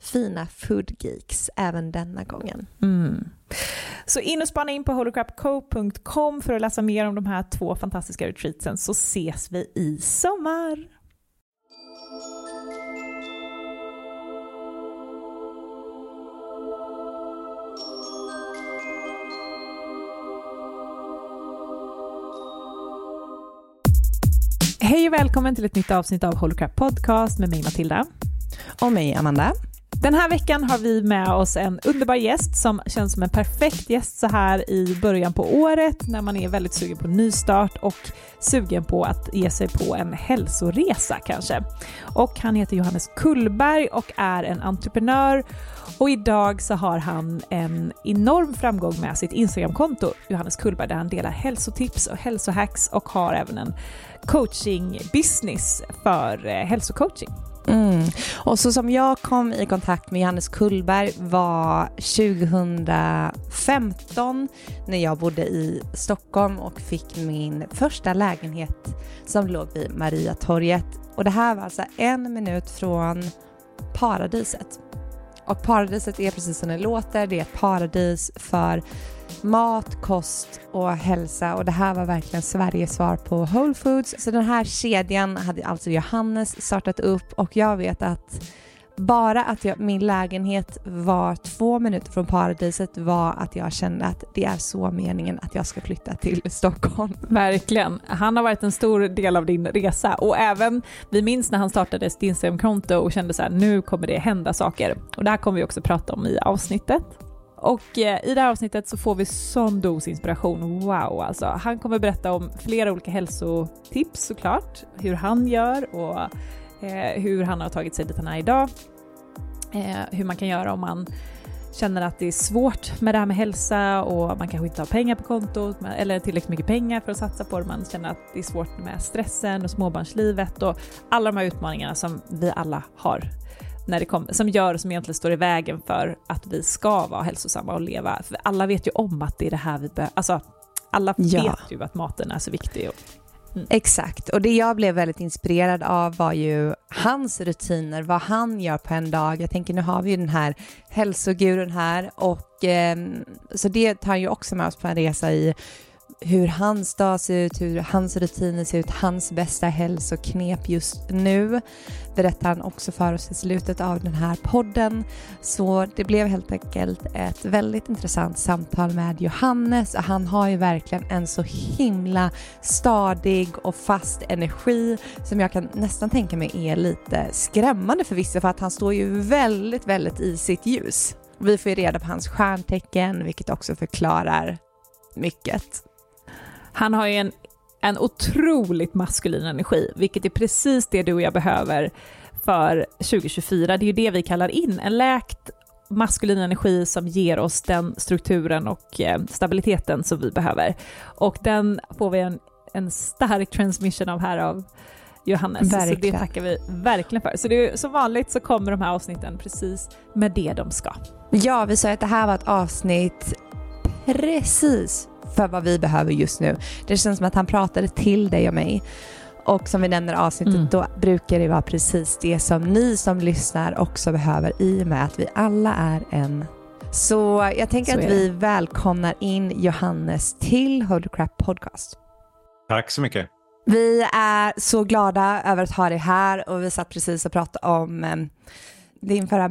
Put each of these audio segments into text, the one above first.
fina foodgeeks även denna gången. Mm. Så in och spana in på holocrapco.com för att läsa mer om de här två fantastiska retreatsen så ses vi i sommar. Hej och välkommen till ett nytt avsnitt av Holocrap Podcast med mig Matilda. Och mig Amanda. Den här veckan har vi med oss en underbar gäst som känns som en perfekt gäst så här i början på året när man är väldigt sugen på nystart och sugen på att ge sig på en hälsoresa kanske. Och han heter Johannes Kullberg och är en entreprenör och idag så har han en enorm framgång med sitt Instagramkonto Johannes Kullberg där han delar hälsotips och hälsohacks och har även en coaching business för eh, hälsocoaching. Mm. Och så som jag kom i kontakt med Johannes Kullberg var 2015 när jag bodde i Stockholm och fick min första lägenhet som låg vid Mariatorget. Och det här var alltså en minut från paradiset. Och paradiset är precis som det låter, det är ett paradis för mat, kost och hälsa och det här var verkligen Sveriges svar på Whole Foods. Så den här kedjan hade alltså Johannes startat upp och jag vet att bara att jag, min lägenhet var två minuter från paradiset var att jag kände att det är så meningen att jag ska flytta till Stockholm. Verkligen. Han har varit en stor del av din resa och även vi minns när han startade sitt Instagramkonto och kände så här nu kommer det hända saker och det här kommer vi också prata om i avsnittet. Och eh, i det här avsnittet så får vi sån dos inspiration. Wow alltså. Han kommer berätta om flera olika hälsotips såklart, hur han gör och eh, hur han har tagit sig dit han är idag. Eh, hur man kan göra om man känner att det är svårt med det här med hälsa och man kanske inte har pengar på kontot eller tillräckligt mycket pengar för att satsa på det. Man känner att det är svårt med stressen och småbarnslivet och alla de här utmaningarna som vi alla har när det kommer, som gör, som egentligen står i vägen för att vi ska vara hälsosamma och leva. För alla vet ju om att det är det här vi behöver, alltså alla Ja. vet ju att maten är så viktig. Och, Exakt, och det jag blev väldigt inspirerad av var ju hans rutiner, vad han gör på en dag. Jag tänker nu har vi ju den här hälsogurun här och eh, så det tar ju också med oss på en resa i hur hans dag ser ut, hur hans rutiner ser ut, hans bästa hälsoknep just nu berättar han också för oss i slutet av den här podden. Så det blev helt enkelt ett väldigt intressant samtal med Johannes och han har ju verkligen en så himla stadig och fast energi som jag kan nästan tänka mig är lite skrämmande för vissa för att han står ju väldigt, väldigt i sitt ljus. Vi får ju reda på hans stjärntecken vilket också förklarar mycket. Han har ju en, en otroligt maskulin energi, vilket är precis det du och jag behöver för 2024. Det är ju det vi kallar in, en läkt maskulin energi som ger oss den strukturen och eh, stabiliteten som vi behöver. Och den får vi en, en stark transmission av här av Johannes. Så det Verkligen. tackar vi verkligen för. Så det är, som vanligt så kommer de här avsnitten precis med det de ska. Ja, vi sa att det här var ett avsnitt precis för vad vi behöver just nu. Det känns som att han pratade till dig och mig. Och som vi nämner i avsnittet, Mm. då brukar det vara precis det som ni som lyssnar också behöver i och med att vi alla är en. Så jag tänker Så att vi välkomnar in Johannes till Holy Crap Podcast. Tack så mycket. Vi är så glada över att ha dig här och vi satt precis och pratade om eh, din förra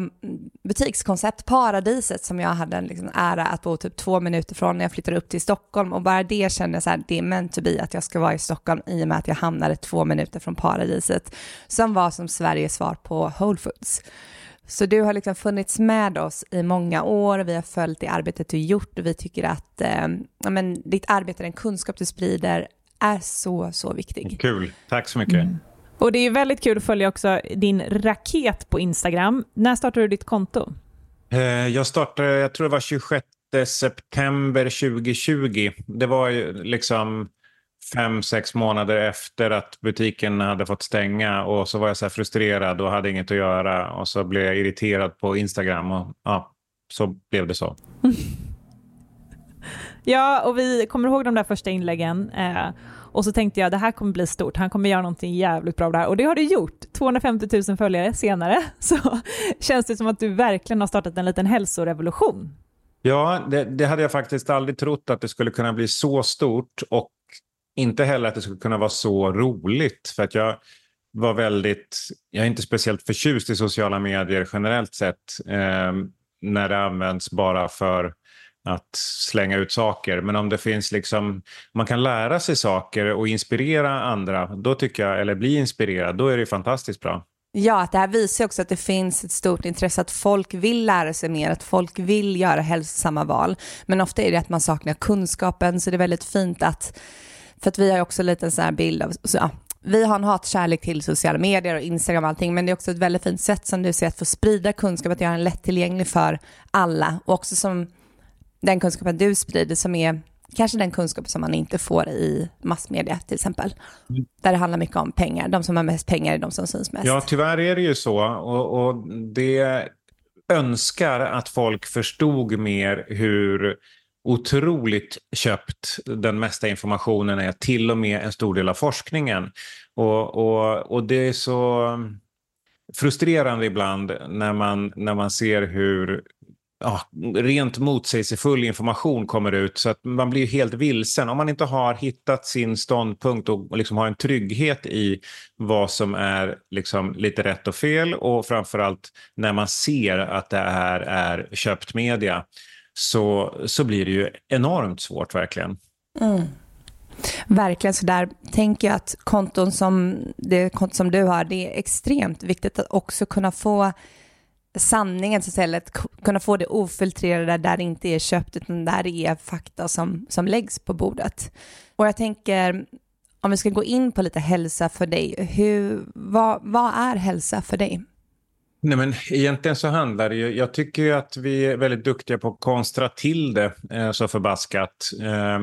butikskoncept Paradiset som jag hade en liksom ära att bo typ två minuter från när jag flyttade upp till Stockholm och bara det kände jag så här, det är meant to be att jag ska vara i Stockholm i och med att jag hamnade två minuter från Paradiset som var som Sveriges svar på Whole Foods. Så du har liksom funnits med oss i många år vi har följt det arbetet du gjort och vi tycker att eh, ja, men, ditt arbete, den kunskap du sprider är så, så viktig. Kul. Tack så mycket. Mm. Och det är väldigt kul att följa också din raket på Instagram. När startade du ditt konto? Eh, Jag startade, jag tror det var 26 september 2020. Det var ju liksom fem, sex månader efter att butiken hade fått stänga och så var jag så frustrerad och hade inget att göra och så blev jag irriterad på Instagram och ja, så blev det så. Ja, och vi kommer ihåg de där första inläggen. Eh, och så tänkte jag det här kommer bli stort, han kommer göra någonting jävligt bra av det här. Och det har du gjort. 250 000 följare senare så känns det som att du verkligen har startat en liten hälsorevolution. Ja, det, det hade jag faktiskt aldrig trott att det skulle kunna bli så stort och inte heller att det skulle kunna vara så roligt. För att jag var väldigt, jag är inte speciellt förtjust i sociala medier generellt sett eh, när det används bara för att slänga ut saker. Men om det finns liksom, man kan lära sig saker och inspirera andra, då tycker jag, eller bli inspirerad, då är det fantastiskt bra. Ja, att det här visar ju också att det finns ett stort intresse, att folk vill lära sig mer, att folk vill göra hälsosamma val. Men ofta är det att man saknar kunskapen, så det är väldigt fint att, för att vi har ju också lite en sån här bild av, så, ja, vi har en hatkärlek till sociala medier och Instagram och allting, men det är också ett väldigt fint sätt som du ser att få sprida kunskap, att göra den lättillgänglig för alla och också som den kunskapen du sprider som är kanske den kunskap som man inte får i massmedia till exempel. Där det handlar mycket om pengar. De som har mest pengar är de som syns mest. Ja, tyvärr är det ju så. Och, och det önskar att folk förstod mer hur otroligt köpt den mesta informationen är, till och med en stor del av forskningen. Och, och, och det är så frustrerande ibland när man, när man ser hur ja, rent motsägelsefull information kommer ut så att man blir helt vilsen. Om man inte har hittat sin ståndpunkt och liksom har en trygghet i vad som är liksom lite rätt och fel och framförallt när man ser att det här är köpt media så, så blir det ju enormt svårt verkligen. Mm. Verkligen, så där tänker jag att konton som det konto som du har, det är extremt viktigt att också kunna få sanningen så att kunna få det ofiltrerade där det inte är köpt utan där det är fakta som, som läggs på bordet. Och jag tänker, om vi ska gå in på lite hälsa för dig, hur, vad, vad är hälsa för dig? Nej, men egentligen så handlar det ju... Jag tycker ju att vi är väldigt duktiga på att konstra till det eh, så förbaskat. Eh,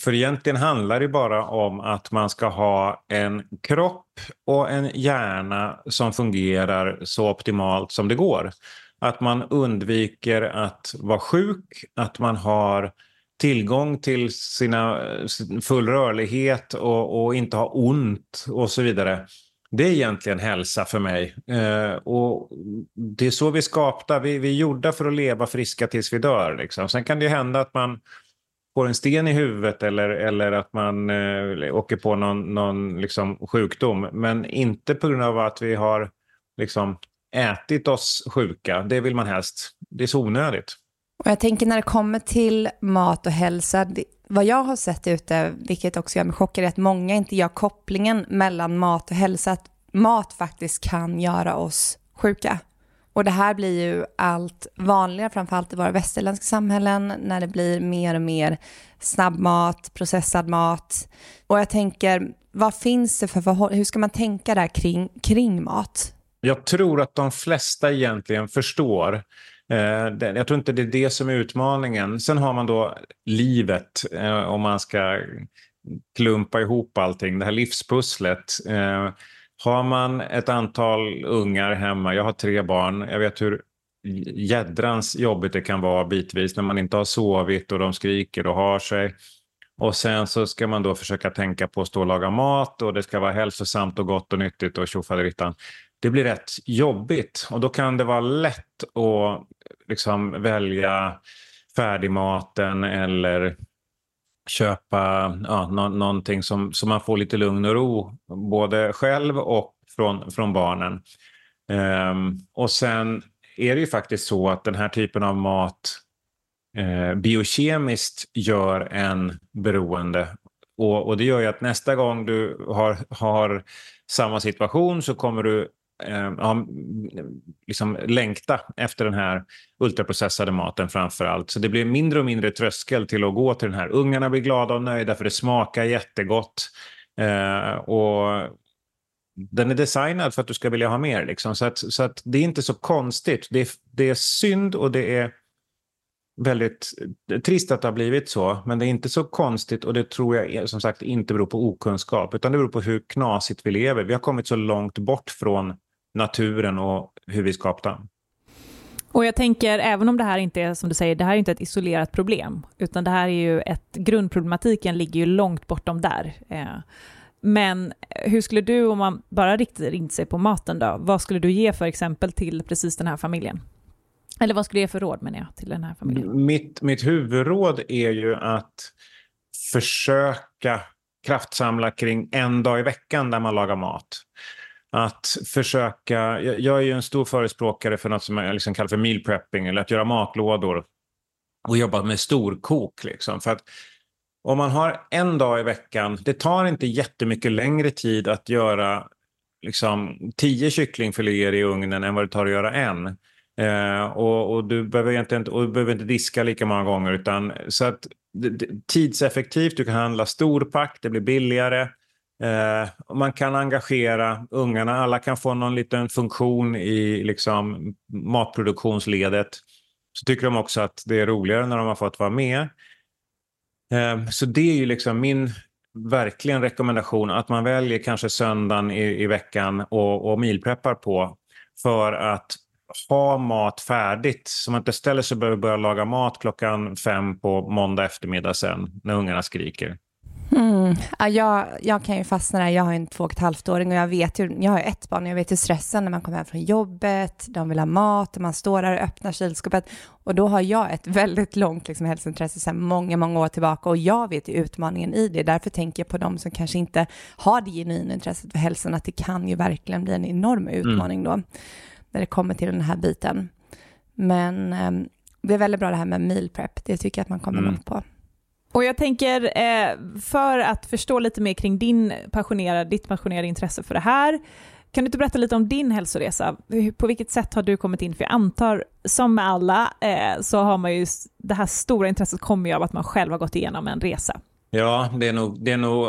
för egentligen handlar det bara om att man ska ha en kropp och en hjärna som fungerar så optimalt som det går. Att man undviker att vara sjuk, att man har tillgång till sina full rörlighet och, och inte ha ont och så vidare. Det är egentligen hälsa för mig. Eh, och det är så vi skapar. Vi, vi är gjorda för att leva friska tills vi dör. Liksom. Sen kan det hända att man får en sten i huvudet eller, eller att man eh, åker på någon, någon liksom, sjukdom. Men inte på grund av att vi har liksom, ätit oss sjuka. Det vill man helst. Det är så onödigt. Och jag tänker när det kommer till mat och hälsa, det, vad jag har sett ute, vilket också gör mig chockad, är att många inte gör kopplingen mellan mat och hälsa, att mat faktiskt kan göra oss sjuka. Och det här blir ju allt vanligare, framförallt i våra västerländska samhällen, när det blir mer och mer snabbmat, processad mat. Och jag tänker, vad finns det för förhållanden, hur ska man tänka där kring, kring mat? Jag tror att de flesta egentligen förstår. Eh, jag tror inte det är det som är utmaningen. Sen har man då livet, eh, om man ska klumpa ihop allting, det här livspusslet. Eh, har man ett antal ungar hemma, jag har tre barn, jag vet hur jädrans jobbigt det kan vara bitvis när man inte har sovit och de skriker och har sig. Och sen så ska man då försöka tänka på att stå och laga mat och det ska vara hälsosamt och gott och nyttigt och tjofaderittan. Det blir rätt jobbigt och då kan det vara lätt att liksom välja färdigmaten eller köpa ja, nå någonting som, som man får lite lugn och ro, både själv och från, från barnen. Um, och sen är det ju faktiskt så att den här typen av mat eh, biokemiskt gör en beroende. Och, och, det gör ju att nästa gång du har, har samma situation så kommer du eh, ja, liksom längta efter den här ultraprocessade maten framför allt. Så det blir mindre och mindre tröskel till att gå till den här. Ungarna blir glada och nöjda för det smakar jättegott. Eh, och den är designad för att du ska vilja ha mer. Liksom. Så, att, så att det är inte så konstigt. Det är, det är synd och det är väldigt trist att det har blivit så, men det är inte så konstigt och det tror jag som sagt inte beror på okunskap, utan det beror på hur knasigt vi lever. Vi har kommit så långt bort från naturen och hur vi skapar och jag tänker, även om det här inte är som du säger, det här är inte ett isolerat problem, utan det här är ju ett, grundproblematiken ligger ju långt bortom där. Eh, men hur skulle du, om man bara riktar in sig på maten då, vad skulle du ge för exempel till precis den här familjen? Eller vad skulle du ge för råd menar jag till den här familjen? Mitt, mitt huvudråd är ju att försöka kraftsamla kring en dag i veckan där man lagar mat att försöka, jag är ju en stor förespråkare för något som jag liksom kallar för meal prepping eller att göra matlådor och jobba med storkok. Liksom. För att om man har en dag i veckan, det tar inte jättemycket längre tid att göra liksom, tio kycklingfiléer i ugnen än vad det tar att göra en. Eh, och, och, du behöver inte, och du behöver inte diska lika många gånger. Utan, så att, tidseffektivt, du kan handla storpack, det blir billigare. Eh, man kan engagera ungarna, alla kan få någon liten funktion i liksom, matproduktionsledet. Så tycker de också att det är roligare när de har fått vara med. Eh, så det är ju liksom min verkligen rekommendation att man väljer kanske söndagen i, i veckan och, och milpreppar på för att ha mat färdigt så man inte ställer sig och behöver börja laga mat klockan fem på måndag eftermiddag sen när ungarna skriker. Mm. Ja, jag, jag kan ju fastna där. Jag har en två och ett halvt-åring och jag vet ju, jag har ett barn, jag vet ju stressen när man kommer hem från jobbet, de vill ha mat och man står där och öppnar kylskåpet och då har jag ett väldigt långt liksom, hälsointresse sedan många, många år tillbaka och jag vet ju utmaningen i det. Därför tänker jag på de som kanske inte har det genuina intresset för hälsan, att det kan ju verkligen bli en enorm mm. utmaning då när det kommer till den här biten. Men eh, det är väldigt bra det här med meal prep, det tycker jag att man kommer mm. långt på. Och jag tänker, eh, för att förstå lite mer kring din passionerade, ditt passionerade intresse för det här, kan du inte berätta lite om din hälsoresa? På vilket sätt har du kommit in? För jag antar, som med alla, eh, så har man ju, det här stora intresset kommer ju av att man själv har gått igenom en resa. Ja, det är nog, det är nog,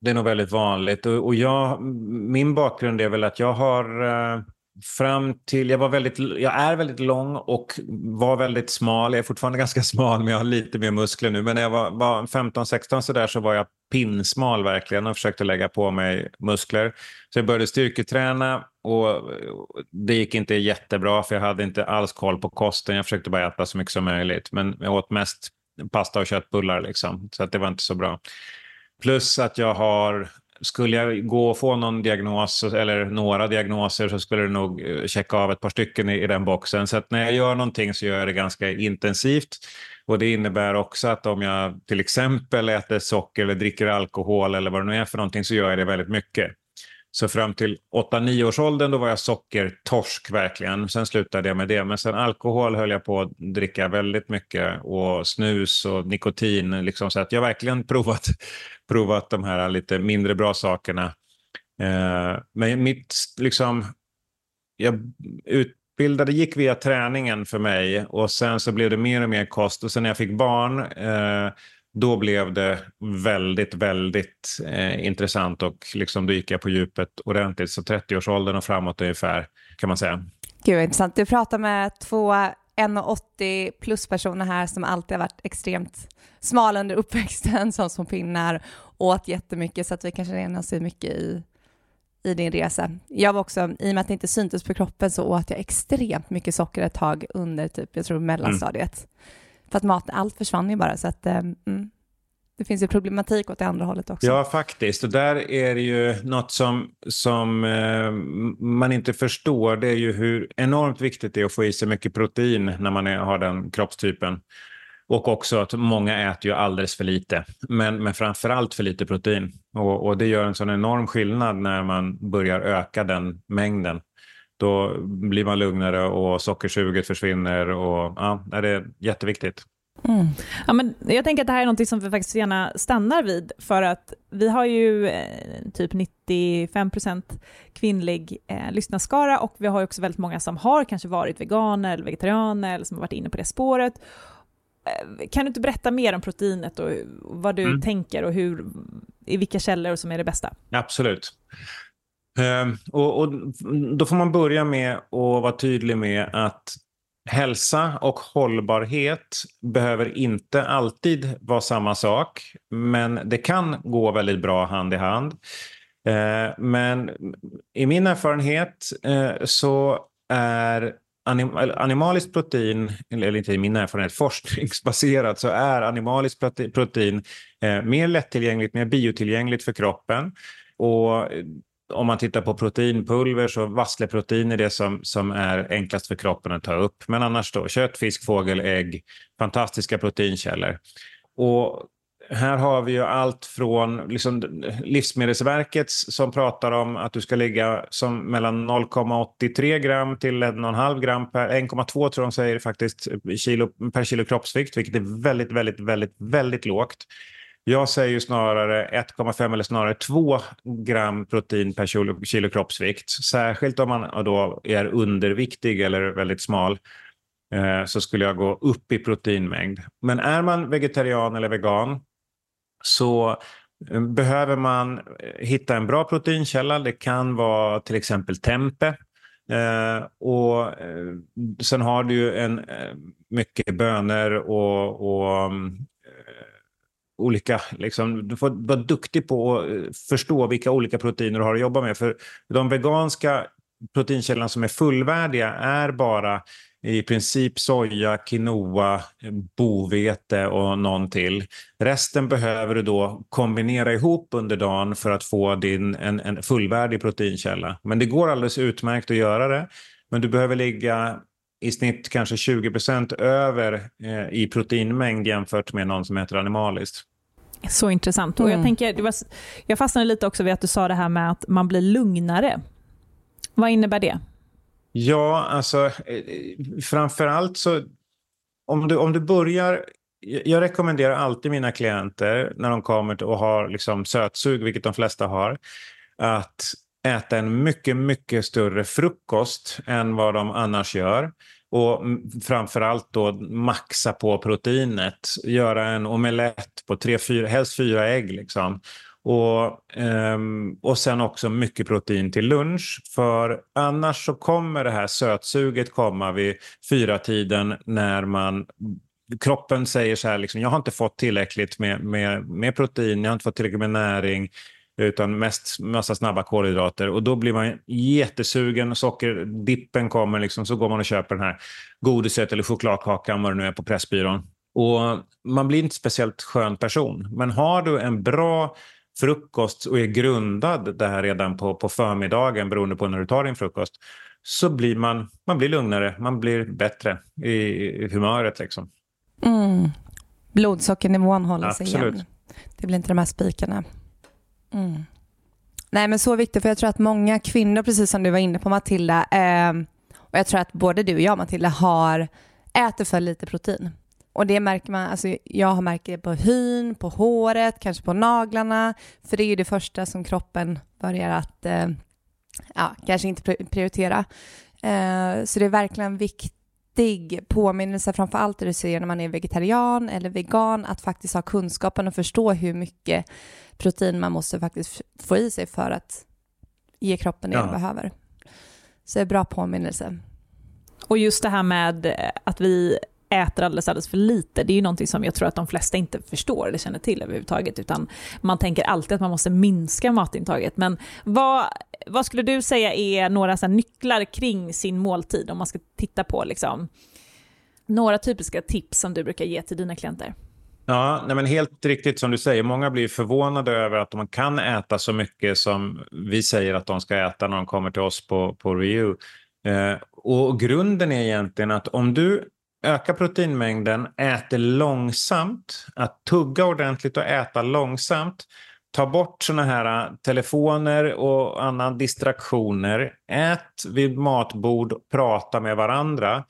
det är nog väldigt vanligt. Och, och jag, min bakgrund är väl att jag har eh, fram till, jag, var väldigt, jag är väldigt lång och var väldigt smal. Jag är fortfarande ganska smal men jag har lite mer muskler nu. Men när jag var, var 15-16 sådär så var jag pinsmal verkligen och försökte lägga på mig muskler. Så jag började styrketräna och det gick inte jättebra för jag hade inte alls koll på kosten. Jag försökte bara äta så mycket som möjligt. Men jag åt mest pasta och köttbullar. Liksom. Så att det var inte så bra. Plus att jag har skulle jag gå och få någon diagnos eller några diagnoser så skulle det nog eh, checka av ett par stycken i, i den boxen. Så att när jag gör någonting så gör jag det ganska intensivt. Och det innebär också att om jag till exempel äter socker eller dricker alkohol eller vad det nu är för någonting så gör jag det väldigt mycket. Så fram till 8-9 års åldern då var jag sockertorsk verkligen. Sen slutade jag med det. Men sen alkohol höll jag på att dricka väldigt mycket och snus och nikotin. Liksom, så att jag verkligen provat, provat de här lite mindre bra sakerna. Eh, men mitt, liksom, jag utbildade, gick via träningen för mig och sen så blev det mer och mer kost. Och sen när jag fick barn eh, då blev det väldigt, väldigt eh, intressant och liksom då gick jag på djupet ordentligt. Så 30-årsåldern och framåt ungefär kan man säga. Gud vad intressant. Du pratar med två 1,80 plus personer här som alltid har varit extremt smala under uppväxten som små pinnar, åt jättemycket så att vi kanske redan ser mycket i, i din resa. Jag var också, i och med att det inte syntes på kroppen så åt jag extremt mycket socker ett tag under typ, jag tror mellanstadiet. Mm. För att mat, allt försvann ju bara så att eh, mm, det finns ju problematik åt det andra hållet också. Ja, faktiskt. Och där är det ju något som, som eh, man inte förstår. Det är ju hur enormt viktigt det är att få i sig mycket protein när man är, har den kroppstypen. Och också att många äter ju alldeles för lite, men, men framför allt för lite protein. Och, och det gör en sån enorm skillnad när man börjar öka den mängden. Då blir man lugnare och sockersuget försvinner. Och, ja, det är jätteviktigt. Mm. Ja, men jag tänker att det här är något som vi faktiskt gärna stannar vid, för att vi har ju eh, typ 95% kvinnlig eh, lyssnarskara och vi har också väldigt många som har kanske varit veganer eller vegetarianer eller som har varit inne på det spåret. Eh, kan du inte berätta mer om proteinet och vad du mm. tänker och hur, i vilka källor som är det bästa? Absolut. Ehm, och, och, då får man börja med att vara tydlig med att hälsa och hållbarhet behöver inte alltid vara samma sak, men det kan gå väldigt bra hand i hand. Ehm, men i min erfarenhet eh, så är anim animaliskt protein, eller inte i min erfarenhet, forskningsbaserat, så är animaliskt protein eh, mer lättillgängligt, mer biotillgängligt för kroppen. Och om man tittar på proteinpulver så vassleprotein är det som, som är enklast för kroppen att ta upp. Men annars då kött, fisk, fågel, ägg, fantastiska proteinkällor. Och här har vi ju allt från liksom Livsmedelsverket som pratar om att du ska ligga som mellan 0,83 gram till 1,5 gram per 1,2 tror de säger faktiskt kilo, per kilo kroppsvikt, vilket är väldigt, väldigt, väldigt, väldigt lågt. Jag säger ju snarare 1,5 eller snarare 2 gram protein per kilo, kilo kroppsvikt. Särskilt om man då är underviktig eller väldigt smal eh, så skulle jag gå upp i proteinmängd. Men är man vegetarian eller vegan så eh, behöver man eh, hitta en bra proteinkälla. Det kan vara till exempel tempe. Eh, och eh, sen har du ju en, eh, mycket bönor och, och mm, olika, liksom, du får vara duktig på att eh, förstå vilka olika proteiner du har att jobba med. För de veganska proteinkällorna som är fullvärdiga är bara i princip soja, quinoa, bovete och någon till. Resten behöver du då kombinera ihop under dagen för att få din, en, en fullvärdig proteinkälla. Men det går alldeles utmärkt att göra det. Men du behöver ligga i snitt kanske 20% över eh, i proteinmängd jämfört med någon som äter animaliskt. Så intressant. Och jag, mm. tänker, var, jag fastnade lite också vid att du sa det här med att man blir lugnare. Vad innebär det? Ja, alltså eh, framför allt så om du, om du börjar jag rekommenderar alltid mina klienter när de kommer och har liksom sötsug, vilket de flesta har, att äta en mycket, mycket större frukost än vad de annars gör. Och framförallt då maxa på proteinet. Göra en omelett på tre, fyra, helst fyra ägg. Liksom. Och, um, och sen också mycket protein till lunch. För annars så kommer det här sötsuget komma vid fyra tiden när man kroppen säger så här, liksom, jag har inte fått tillräckligt med, med, med protein, jag har inte fått tillräckligt med näring utan mest massa snabba kolhydrater. Och då blir man jättesugen, sockerdippen kommer, liksom, så går man och köper den här godiset eller chokladkakan, vad det nu är, på Pressbyrån. Och man blir inte speciellt skön person. Men har du en bra frukost och är grundad det här redan på, på förmiddagen beroende på när du tar din frukost så blir man, man blir lugnare, man blir bättre i, i humöret. Liksom. Mm. Blodsockernivån håller Absolut. sig jämn. Det blir inte de här spikarna. Mm. Nej men så viktigt, för jag tror att många kvinnor, precis som du var inne på Matilda, eh, och jag tror att både du och jag Matilda har, äter för lite protein. Och det märker man, alltså jag har märkt det på hyn, på håret, kanske på naglarna, för det är ju det första som kroppen börjar att, eh, ja, kanske inte prioritera. Eh, så det är verkligen viktigt viktig påminnelse, framför allt det du ser när man är vegetarian eller vegan, att faktiskt ha kunskapen och förstå hur mycket protein man måste faktiskt få i sig för att ge kroppen det Ja. den behöver. Så det är bra påminnelse. Och just det här med eh, att vi äter alldeles, alldeles för lite, det är ju någonting som jag tror att de flesta inte förstår eller känner till överhuvudtaget, utan man tänker alltid att man måste minska matintaget. Men vad, vad skulle du säga är några så här nycklar kring sin måltid, om man ska titta på liksom, några typiska tips som du brukar ge till dina klienter? Ja, nej men helt riktigt som du säger. Många blir förvånade över att man kan äta så mycket som vi säger att de ska äta när de kommer till oss på, på review. Eh, och grunden är egentligen att om du öka proteinmängden, äter långsamt, att tugga ordentligt och äta långsamt, ta bort såna här äh, telefoner och andra distraktioner, ät vid matbord, prata med varandra.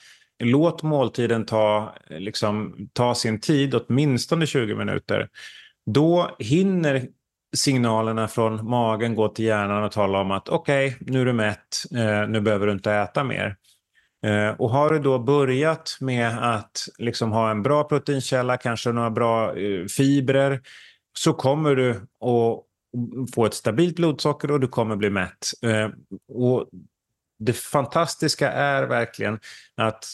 Låt måltiden ta, liksom, ta sin tid, åtminstone 20 minuter. Då hinner signalerna från magen gå till hjärnan och tala om att okej, okay, nu är du mätt, eh, nu behöver du inte äta mer. Eh, och har du då börjat med att liksom ha en bra proteinkälla, kanske några bra eh, fibrer, så kommer du att få ett stabilt blodsocker och du kommer bli mätt. Eh, och det fantastiska är verkligen att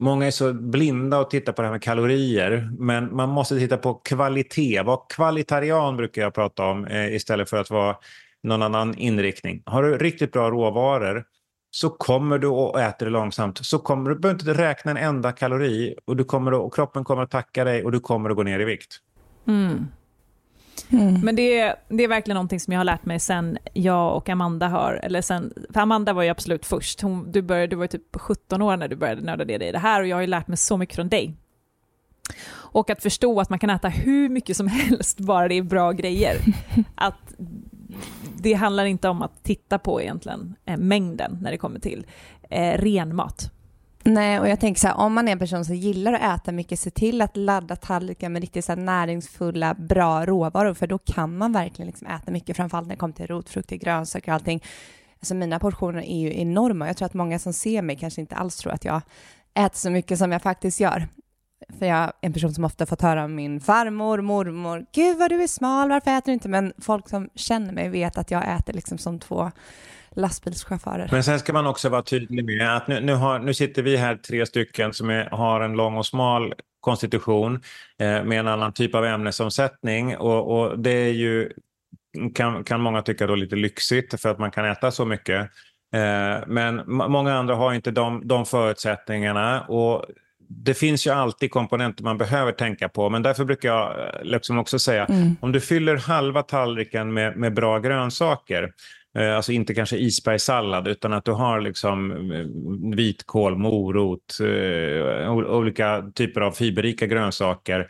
Många är så blinda och tittar på det här med kalorier, men man måste titta på kvalitet. Var kvalitarian brukar jag prata om istället för att vara någon annan inriktning. Har du riktigt bra råvaror så kommer du att äta det långsamt. Så kommer du behöver inte räkna en enda kalori och, du kommer att, och kroppen kommer att tacka dig och du kommer att gå ner i vikt. Mm. Mm. Men det är, det är verkligen någonting som jag har lärt mig sen jag och Amanda har, eller sen, för Amanda var ju absolut först. Hon, du, började, du var ju typ 17 år när du började nörda ner dig i det här och jag har ju lärt mig så mycket från dig. Och att förstå att man kan äta hur mycket som helst bara det är bra grejer. Att det handlar inte om att titta på egentligen eh, mängden när det kommer till eh, ren mat. Nej, och jag tänker så här, om man är en person som gillar att äta mycket, se till att ladda tallriken med riktigt så här näringsfulla, bra råvaror, för då kan man verkligen liksom äta mycket, framförallt när det kommer till rotfrukter, grönsaker och allting. Alltså mina portioner är ju enorma. Jag tror att många som ser mig kanske inte alls tror att jag äter så mycket som jag faktiskt gör. För jag är en person som ofta fått höra av min farmor, mormor, gud vad du är smal, varför äter du inte? Men folk som känner mig vet att jag äter liksom som två lastbilschaufförer. Men sen ska man också vara tydlig med att nu, nu, har, nu sitter vi här tre stycken som är, har en lång och smal konstitution eh, med en annan typ av ämnesomsättning och, och det är ju kan, kan många tycka då lite lyxigt för att man kan äta så mycket. Eh, men många andra har inte de, de förutsättningarna och det finns ju alltid komponenter man behöver tänka på, men därför brukar jag liksom också säga mm. om du fyller halva tallriken med, med bra grönsaker, eh, alltså inte kanske isbergssallad, utan att du har liksom vitkål, morot, eh, olika typer av fiberrika grönsaker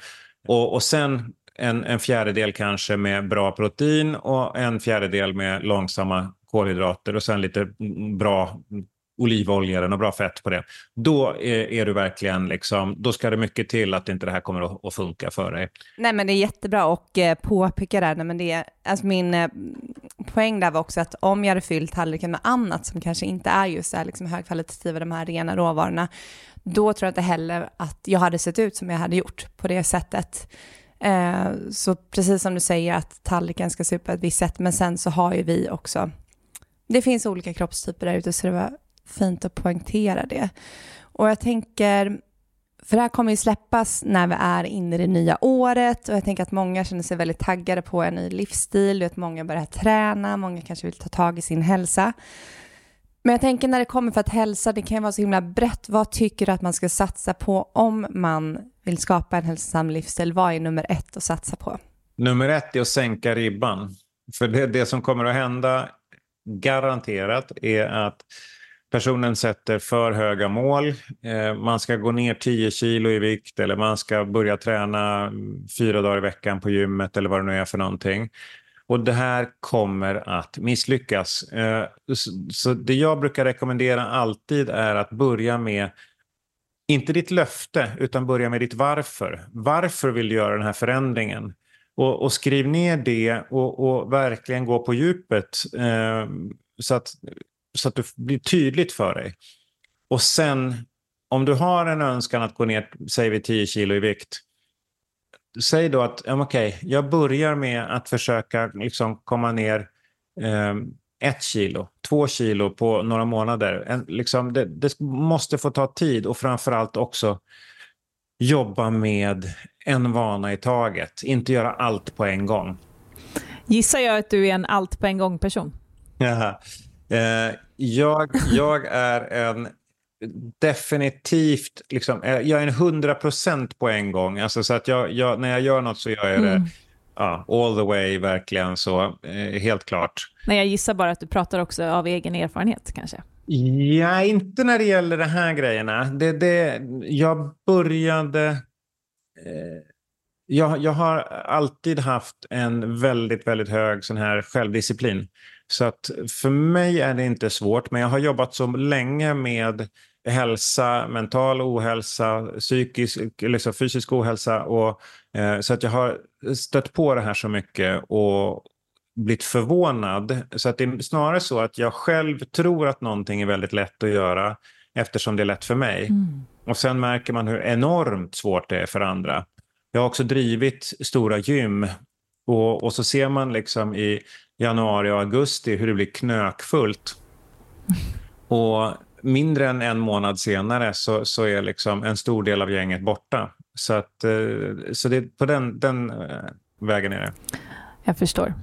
och, och sen en, en fjärdedel kanske med bra protein och en fjärdedel med långsamma kolhydrater och sen lite bra olivolja och bra fett på det. Då är, är, du verkligen liksom, då ska det mycket till att inte det här kommer att, att funka för dig. Nej men det är jättebra att eh, påpeka där, Nej, men det alltså min eh, poäng där var också att om jag hade fyllt tallriken med annat som kanske inte är just det här liksom högkvalitativa, de här rena råvarorna, då tror jag inte heller att jag hade sett ut som jag hade gjort på det sättet. Eh, så precis som du säger att tallriken ska se ut på ett visst sätt, men sen så har ju vi också, det finns olika kroppstyper där ute, så det var fint att poängtera det. Och jag tänker, för det här kommer ju släppas när vi är inne i det nya året och jag tänker att många känner sig väldigt taggade på en ny livsstil, att många börjar träna, många kanske vill ta tag i sin hälsa. Men jag tänker när det kommer för att hälsa, det kan ju vara så himla brett. Vad tycker du att man ska satsa på om man vill skapa en hälsosam livsstil? Vad är nummer ett att satsa på? Nummer ett är att sänka ribban. För det, det som kommer att hända garanterat är att personen sätter för höga mål. Eh, man ska gå ner 10 kilo i vikt eller man ska börja träna mm, fyra dagar i veckan på gymmet eller vad det nu är för någonting. Och det här kommer att misslyckas. Eh, så det jag brukar rekommendera alltid är att börja med inte ditt löfte, utan börja med ditt varför. Varför vill du göra den här förändringen? Och, och skriv ner det och, och, verkligen gå på djupet eh, så, att, så att det blir tydligt för dig. Och sen, om du har en önskan att gå ner, säger vi 10 kilo i vikt, säg då att okay, jag börjar med att försöka liksom komma ner eh, ett kilo, två kilo på några månader. En, liksom, det, det, måste få ta tid och framförallt också jobba med en vana i taget. Inte göra allt på en gång. Gissar jag att du är en allt på en gång-person? Ja. Eh, jag, jag är en definitivt, liksom, eh, jag är en hundra procent på en gång. Alltså, så att jag, jag, när jag gör något så gör jag det mm. ja, all the way, verkligen så. Eh, helt klart. Nej, jag gissar bara att du pratar också av egen erfarenhet kanske. Ja, inte när det gäller de här grejerna. Det, det, jag började... Eh, jag, jag har alltid haft en väldigt, väldigt hög sån här självdisciplin. Så att för mig är det inte svårt, men jag har jobbat så länge med hälsa, mental ohälsa, psykisk, liksom fysisk ohälsa. Och, eh, så att jag har stött på det här så mycket och blivit förvånad. Så att det är snarare så att jag själv tror att någonting är väldigt lätt att göra eftersom det är lätt för mig. Mm. Och sen märker man hur enormt svårt det är för andra. Jag har också drivit stora gym och, och så ser man liksom i januari och augusti hur det blir knökfullt. Och mindre än en månad senare så, så är liksom en stor del av gänget borta. Så, att, eh, så det, på den, den eh, vägen är det. Jag förstår.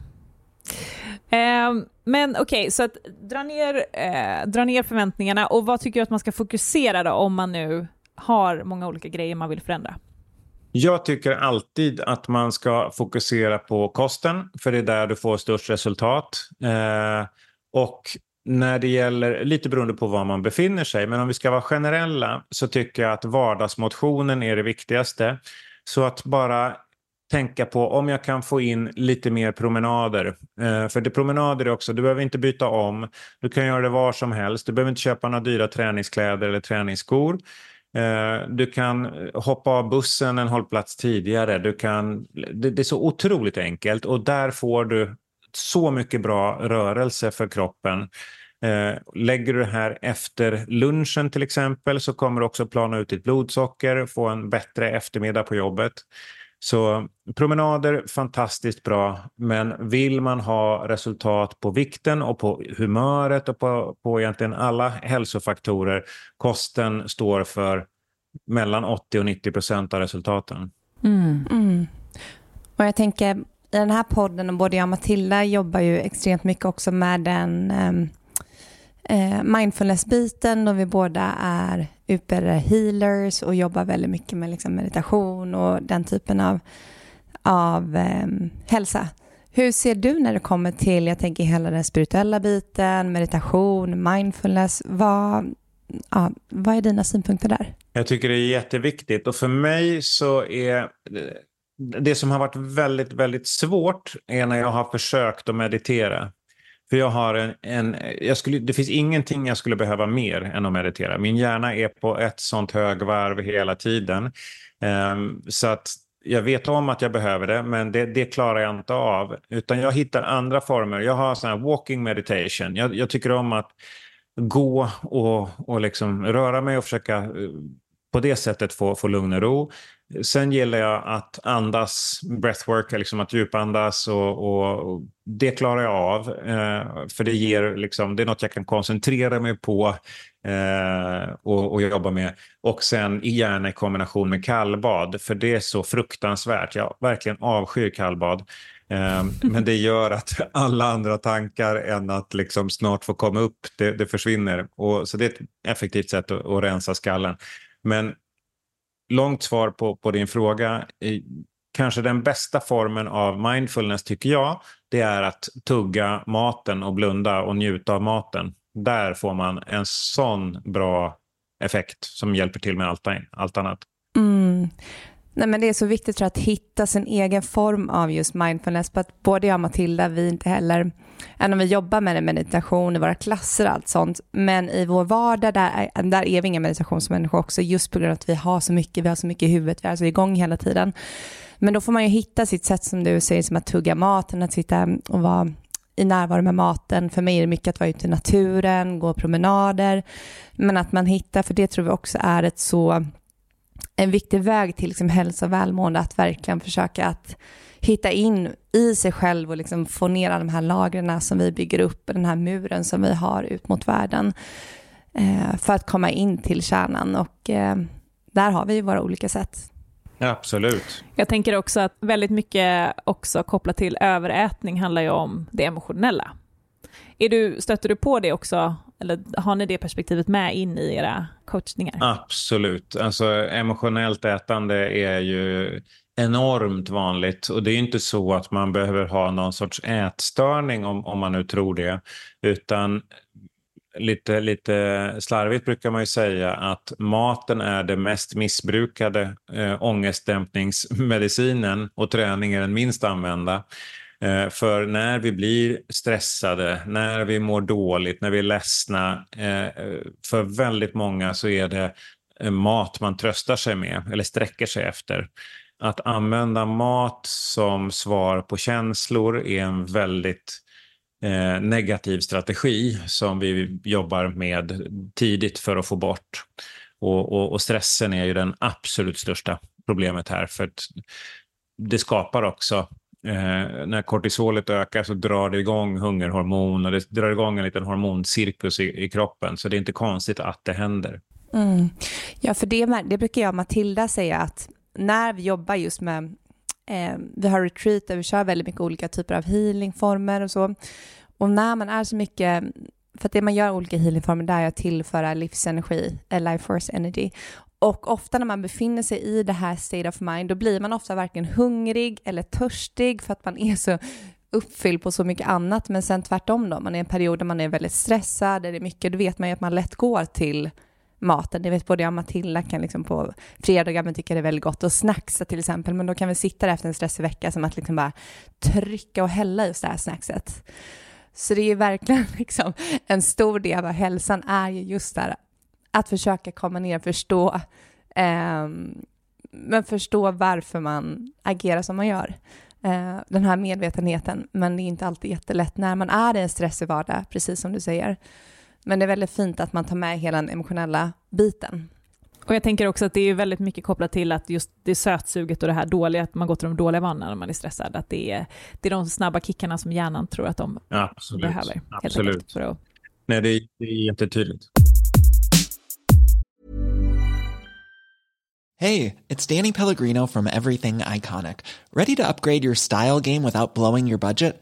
Eh, men okej, okay, så att dra ner, eh, dra ner förväntningarna och vad tycker du att man ska fokusera då om man nu har många olika grejer man vill förändra? Jag tycker alltid att man ska fokusera på kosten, för det är där du får störst resultat. Eh, och när det gäller, lite beroende på var man befinner sig, men om vi ska vara generella så tycker jag att vardagsmotionen är det viktigaste. Så att bara tänka på om jag kan få in lite mer promenader. Eh, för det promenader är också, du behöver inte byta om, du kan göra det var som helst, du behöver inte köpa några dyra träningskläder eller träningsskor. Eh, du kan hoppa av bussen en hållplats tidigare. Du kan, det, det är så otroligt enkelt och där får du så mycket bra rörelse för kroppen. Eh, lägger du det här efter lunchen till exempel så kommer du också plana ut ditt blodsocker, få en bättre eftermiddag på jobbet. Så promenader, fantastiskt bra, men vill man ha resultat på vikten och på humöret och på, på egentligen alla hälsofaktorer, kosten står för mellan 80 och 90 procent av resultaten. Mm. Mm. Och jag tänker, i den här podden, och både jag och Matilda jobbar ju extremt mycket också med den um eh, mindfulness-biten då vi båda är UPR-healers och jobbar väldigt mycket med liksom meditation och den typen av, av eh, hälsa. Hur ser du när det kommer till, jag tänker hela den spirituella biten, meditation, mindfulness, vad, ja, vad är dina synpunkter där? Jag tycker det är jätteviktigt och för mig så är eh, det som har varit väldigt, väldigt svårt är när jag har försökt att meditera. För jag har en, en jag skulle, det finns ingenting jag skulle behöva mer än att meditera. Min hjärna är på ett sånt högvarv hela tiden. Um, så att jag vet om att jag behöver det, men det, det, klarar jag inte av. Utan jag hittar andra former. Jag har sån här walking meditation. Jag, jag tycker om att gå och, och liksom röra mig och försöka eh, på det sättet få, få lugn och ro. Sen gillar jag att andas, breathwork, liksom att djupandas och, och, det klarar jag av. Eh, för det ger liksom, det är något jag kan koncentrera mig på eh, och, och jobba med. Och sen gärna i kombination med kallbad, för det är så fruktansvärt. Jag verkligen avskyr kallbad. Eh, men det gör att alla andra tankar än att liksom snart få komma upp, det, det försvinner. Och, så det är ett effektivt sätt att, att rensa skallen. Men långt svar på, på din fråga. Kanske den bästa formen av mindfulness tycker jag, det är att tugga maten och blunda och njuta av maten. Där får man en sån bra effekt som hjälper till med allt, allt annat. Mm. Nej, men det är så viktigt att hitta sin egen form av just mindfulness. För att både jag och Matilda, vi inte heller, även om vi jobbar med meditation i våra klasser och allt sånt, men i vår vardag där, är, där är vi inga meditationsmänniskor också, just på grund av att vi har så mycket, vi har så mycket i huvudet, vi är så igång hela tiden. Men då får man ju hitta sitt sätt som du säger, som att tugga maten, att sitta och vara i närvaro med maten. För mig är det mycket att vara ute i naturen, gå promenader, men att man hittar, för det tror vi också är ett så en viktig väg till liksom hälsa och välmående att verkligen försöka att hitta in i sig själv och liksom få ner alla de här lagren som vi bygger upp, den här muren som vi har ut mot världen eh, för att komma in till kärnan och eh, där har vi våra olika sätt. absolut. Jag tänker också att väldigt mycket också kopplat till överätning handlar ju om det emotionella. Är du, stöter du på det också eller har ni det perspektivet med in i era coachningar? Absolut. Alltså, emotionellt ätande är ju enormt vanligt och det är inte så att man behöver ha någon sorts ätstörning om, om man nu tror det, utan lite, lite slarvigt brukar man ju säga att maten är det mest missbrukade eh, ångestdämpningsmedicinen och träning är den minst använda. Eh, för när vi blir stressade, när vi mår dåligt, när vi är ledsna, eh, för väldigt många så är det eh, mat man tröstar sig med eller sträcker sig efter. Att använda mat som svar på känslor är en väldigt eh, negativ strategi som vi jobbar med tidigt för att få bort. Och, och, och stressen är ju den absolut största problemet här för att det skapar också Eh, när kortisolet ökar så drar det igång hungerhormon och det drar igång en liten hormoncirkus i, i kroppen. Så det är inte konstigt att det händer. Mm. Ja, för det, det brukar jag och Matilda säga att när vi jobbar just med, eh, vi har retreat där vi kör väldigt mycket olika typer av healingformer och så. Och när man är så mycket för att det man gör olika healingformer där är att tillföra livsenergi, eh, life force energy. Och ofta när man befinner sig i det här state of mind, då blir man ofta varken hungrig eller törstig för att man är så uppfylld på så mycket annat. Men sen tvärtom då, man är i en period där man är väldigt stressad, där det är mycket, då vet man ju att man lätt går till maten. Det vet både jag och Matilda kan liksom på fredagar men tycker det är väldigt gott att snacksa till exempel. Men då kan vi sitta där efter en stressig vecka som att liksom bara trycka och hälla just det här snackset. Så det är ju verkligen liksom en stor del av hälsan är ju just där att försöka komma ner och förstå, eh, men förstå varför man agerar som man gör. Eh, den här medvetenheten, men det är inte alltid jättelätt när man är i en stressig vardag, precis som du säger. Men det är väldigt fint att man tar med hela den emotionella biten. Och jag tänker också att det är väldigt mycket kopplat till att just det sötsuget och det här dåliga, att man går till de dåliga vanorna när man är stressad, att det är, det är de snabba kickarna som hjärnan tror att de Absolut. behöver. Absolut. För att... Nej, det är, det är jättetydligt. Hey, it's Danny Pellegrino from Everything Iconic. Ready to upgrade your style game without blowing your budget?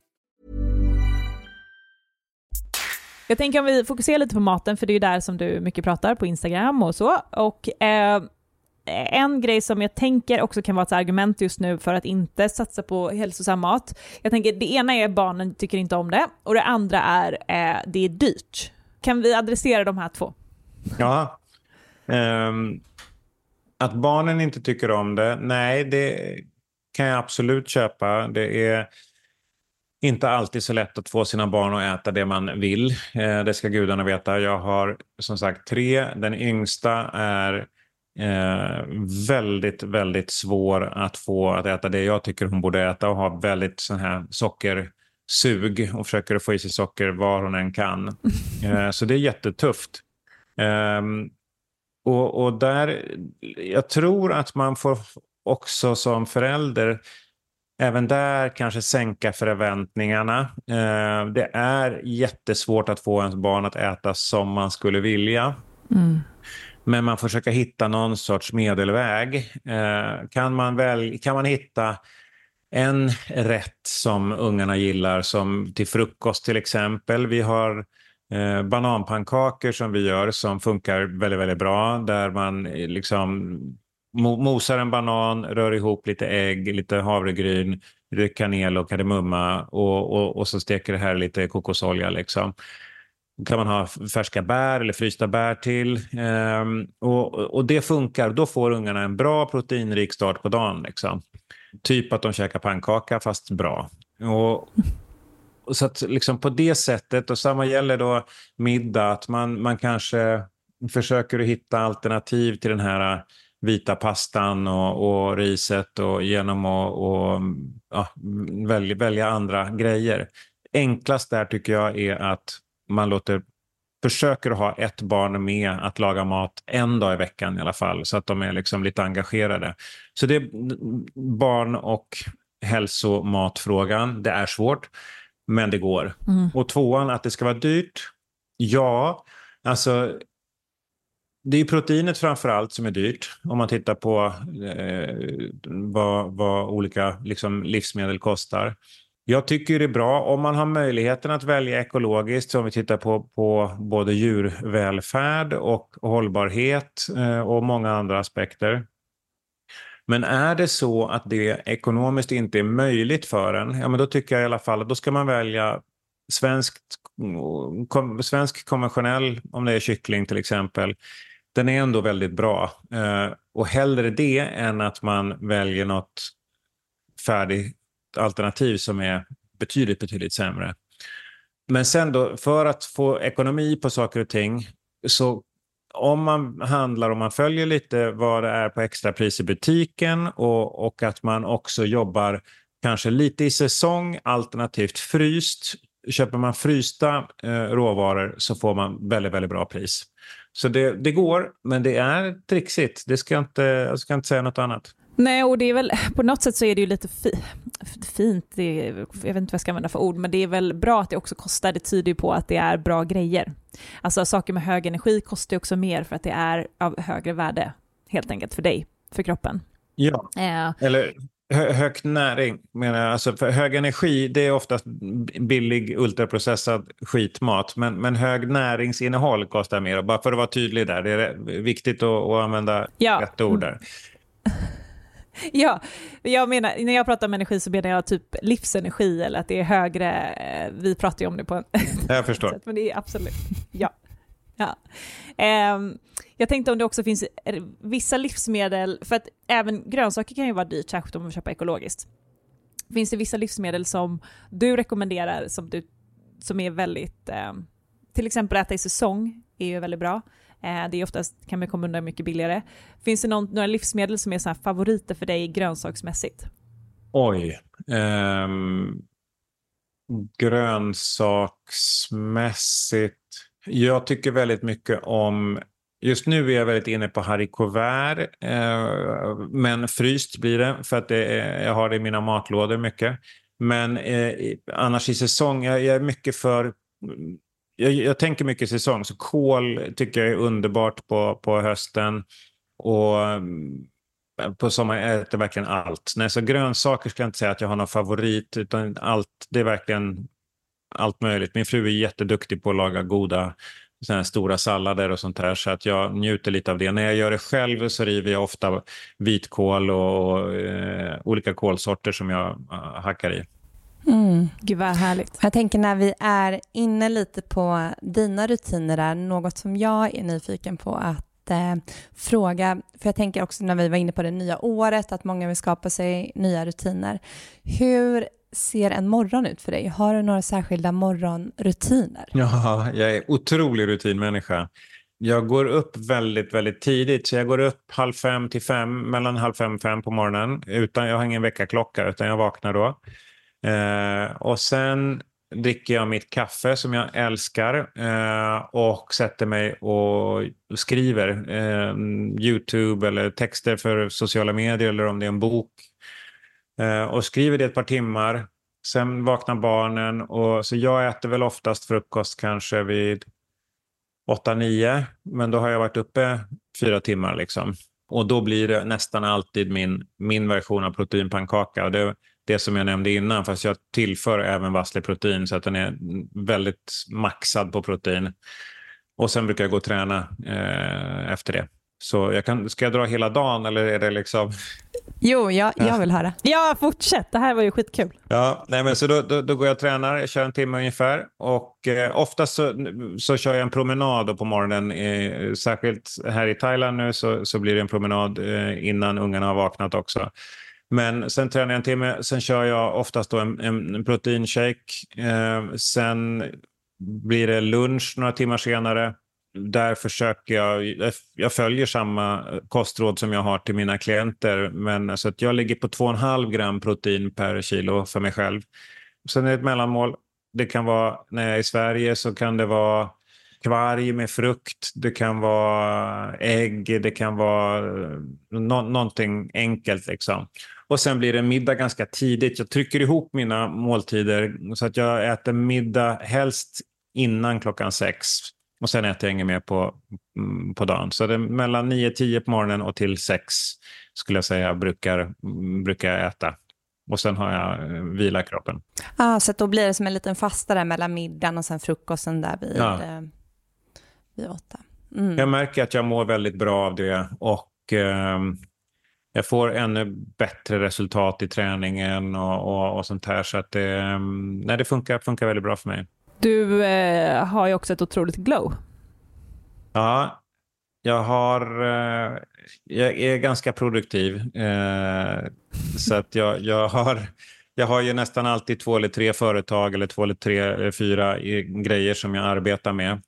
Jag tänker om vi fokuserar lite på maten, för det är ju där som du mycket pratar på Instagram och så. Och eh, en grej som jag tänker också kan vara ett argument just nu för att inte satsa på hälsosam mat. Jag tänker det ena är barnen tycker inte om det och det andra är eh, det är dyrt. Kan vi adressera de här två? Ja. Um, att barnen inte tycker om det, nej, det kan jag absolut köpa. Det är inte alltid så lätt att få sina barn att äta det man vill. Eh, det ska gudarna veta. Jag har som sagt tre. Den yngsta är eh, väldigt, väldigt svår att få att äta det jag tycker hon borde äta och har väldigt sån här sockersug och försöker få i sig socker var hon än kan. Eh, så det är jättetufft. Eh, och, och där, jag tror att man får också som förälder även där kanske sänka förväntningarna. Eh, det är jättesvårt att få ens barn att äta som man skulle vilja. Mm. Men man försöker hitta någon sorts medelväg. Eh, kan, man väl, kan man hitta en rätt som ungarna gillar, som till frukost till exempel. Vi har eh, bananpannkakor som vi gör som funkar väldigt, väldigt bra. Där man liksom mosar en banan, rör ihop lite ägg, lite havregryn, lite kanel och kardemumma och, och, och så steker det här lite kokosolja. Liksom kan man ha färska bär eller frysta bär till. Ehm, och, och det funkar. Då får ungarna en bra proteinrik start på dagen. Liksom. Typ att de käkar pannkaka fast bra. Och, och så att liksom på det sättet, och samma gäller då middag, att man, man kanske försöker hitta alternativ till den här vita pastan och, och riset och genom att och, ja, välja, välja andra grejer. Enklast där tycker jag är att man låter, försöker ha ett barn med att laga mat en dag i veckan i alla fall, så att de är liksom lite engagerade. Så det är barn och hälsomatfrågan. Det är svårt, men det går. Mm. Och tvåan, att det ska vara dyrt. Ja, alltså det är proteinet framför allt som är dyrt om man tittar på eh, vad, vad, olika liksom, livsmedel kostar. Jag tycker det är bra om man har möjligheten att välja ekologiskt, om vi tittar på, på både djurvälfärd och hållbarhet eh, och många andra aspekter. Men är det så att det ekonomiskt inte är möjligt för en, ja men då tycker jag i alla fall att då ska man välja svenskt, kom, svensk konventionell, om det är kyckling till exempel. Den är ändå väldigt bra. Eh, och hellre det än att man väljer något färdigt alternativ som är betydligt, betydligt sämre. Men sen då, för att få ekonomi på saker och ting, så om man handlar och man följer lite vad det är på extrapris i butiken och, och att man också jobbar kanske lite i säsong alternativt fryst. Köper man frysta eh, råvaror så får man väldigt, väldigt bra pris. Så det, det går, men det är trixigt. Det ska inte, jag ska inte säga något annat. Nej, och det är väl på något sätt så är det ju lite fi, fint, det, jag vet inte vad jag ska använda för ord, men det är väl bra att det också kostar, det tyder ju på att det är bra grejer. Alltså saker med hög energi kostar ju också mer för att det är av högre värde, helt enkelt för dig, för kroppen. Ja, eh. eller hö, hög näring menar jag. Alltså för hög energi, det är oftast billig ultraprocessad skitmat, men, men hög näringsinnehåll kostar mer. Bara för att vara tydlig där, det är viktigt att, att använda ja. rätt ord där. Ja, jag menar, när jag pratar om energi så menar jag typ livsenergi eller att det är högre, eh, vi pratar ju om det på en... Jag förstår. men det är absolut, ja ja. Um, jag tänkte om det också finns vissa livsmedel, för att även grönsaker kan ju vara dyrt, särskilt om man köper ekologiskt. Finns det vissa livsmedel som du rekommenderar som, du, som är väldigt, um, till exempel äta i säsong är ju väldigt bra. Ehm, det är oftast, kan man komma undan mycket billigare. Finns det någon, några livsmedel som är så favoriter för dig grönsaksmässigt? Oj. Um, grönsaksmässigt. Jag tycker väldigt mycket om Just nu är jag väldigt inne på haricots verts. eh, men fryst blir det för att det är, jag har det i mina matlådor mycket. Men eh, annars i säsong, jag, jag är mycket för jag, jag tänker mycket säsong, så kål tycker jag är underbart på, på hösten. Och eh, på sommaren äter jag verkligen allt. Nej, så grönsaker skulle jag inte säga att jag har någon favorit, utan allt, det är verkligen allt möjligt. Min fru är jätteduktig på att laga goda såna här stora sallader och sånt där, så att jag njuter lite av det. När jag gör det själv så river jag ofta vitkål och, och eh, olika kolsorter som jag uh, hackar i. Mm. Gud vad härligt. Jag tänker när vi är inne lite på dina rutiner där, något som jag är nyfiken på att eh, fråga, för jag tänker också när vi var inne på det nya året, att många vill skapa sig nya rutiner. Hur ser en morgon ut för dig? Har du några särskilda morgonrutiner? Ja, jag är otrolig rutinmänniska. Jag går upp väldigt, väldigt tidigt, så jag går upp halv fem till fem, mellan halv fem och fem på morgonen. Utan, jag har ingen väckarklocka, utan jag vaknar då. Eh, och sen dricker jag mitt kaffe som jag älskar eh, och sätter mig och skriver eh, Youtube eller texter för sociala medier eller om det är en bok. Eh, och skriver det ett par timmar. Sen vaknar barnen och så jag äter väl oftast frukost kanske vid 8-9 men då har jag varit uppe fyra timmar liksom. Och då blir det nästan alltid min, min version av proteinpannkaka. Och det, det som jag nämnde innan, fast jag tillför även vassleprotein så att den är väldigt maxad på protein. Och sen brukar jag gå och träna eh, efter det. Så jag kan, ska jag dra hela dagen eller är det liksom... Jo, jag, jag vill höra. Ja, fortsätt. Det här var ju skitkul. Ja, nej men så då, då, då går jag och tränar, jag kör en timme ungefär. Och eh, oftast så, så kör jag en promenad på morgonen. Eh, särskilt här i Thailand nu så, så blir det en promenad eh, innan ungarna har vaknat också. Men sen tränar jag en timme, sen kör jag oftast en, en proteinshake. Eh, sen blir det lunch några timmar senare. Där försöker jag, jag följer samma eh, kostråd som jag har till mina klienter, men så att jag ligger på 2,5 gram protein per kilo för mig själv. Sen är det ett mellanmål. Det kan vara, när jag är i Sverige så kan det vara kvarg med frukt, det kan vara ägg, det kan vara eh, no någonting enkelt. Liksom. Och sen blir det middag ganska tidigt. Jag trycker ihop mina måltider så att jag äter middag helst innan klockan sex. Och sen äter jag inget mer på, mm, på dagen. Så det är mellan 9-10 på morgonen och till 6 skulle jag säga brukar, brukar jag äta. Och sen har jag eh, vila kroppen. Ah, så då blir det som en liten fasta där mellan middagen och sen frukosten där vid, ja. eh, vid åtta. Mm. Jag märker att jag mår väldigt bra av det och eh, jag får ännu bättre resultat i träningen och, och, och sånt här. Så att det, ehm, nej, det funkar, funkar väldigt bra för mig. Du eh, har ju också ett otroligt glow. Ja, jag har... Eh, jag är ganska produktiv. Eh, så att jag, jag, har, jag har ju nästan alltid två eller tre företag eller två eller tre eller fyra eh, grejer som jag arbetar med.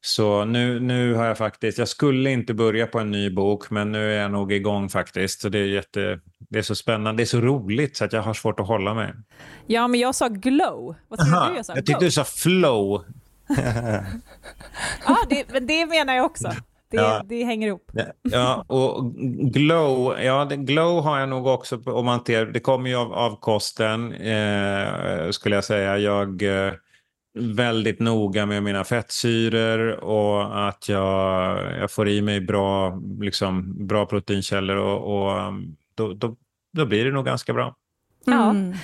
Så nu, nu har jag faktiskt, jag skulle inte börja på en ny bok, men nu är jag nog igång faktiskt. Så det är, jätte, det är så spännande, det är så roligt så att jag har svårt att hålla mig. Ja, men jag sa glow. Vad tror du jag sa? Jag tyckte du sa flow. ja, det, men det menar jag också. Det, ja. det hänger ihop. Ja, och glow, ja, glow har jag nog också, om man det kommer ju av, av kosten, eh, skulle jag säga. Jag... Eh, väldigt noga med mina fettsyror och att jag, jag får i mig bra, liksom, bra proteinkällor och, och um, då, då, då, blir det nog ganska bra. Ja. Mm.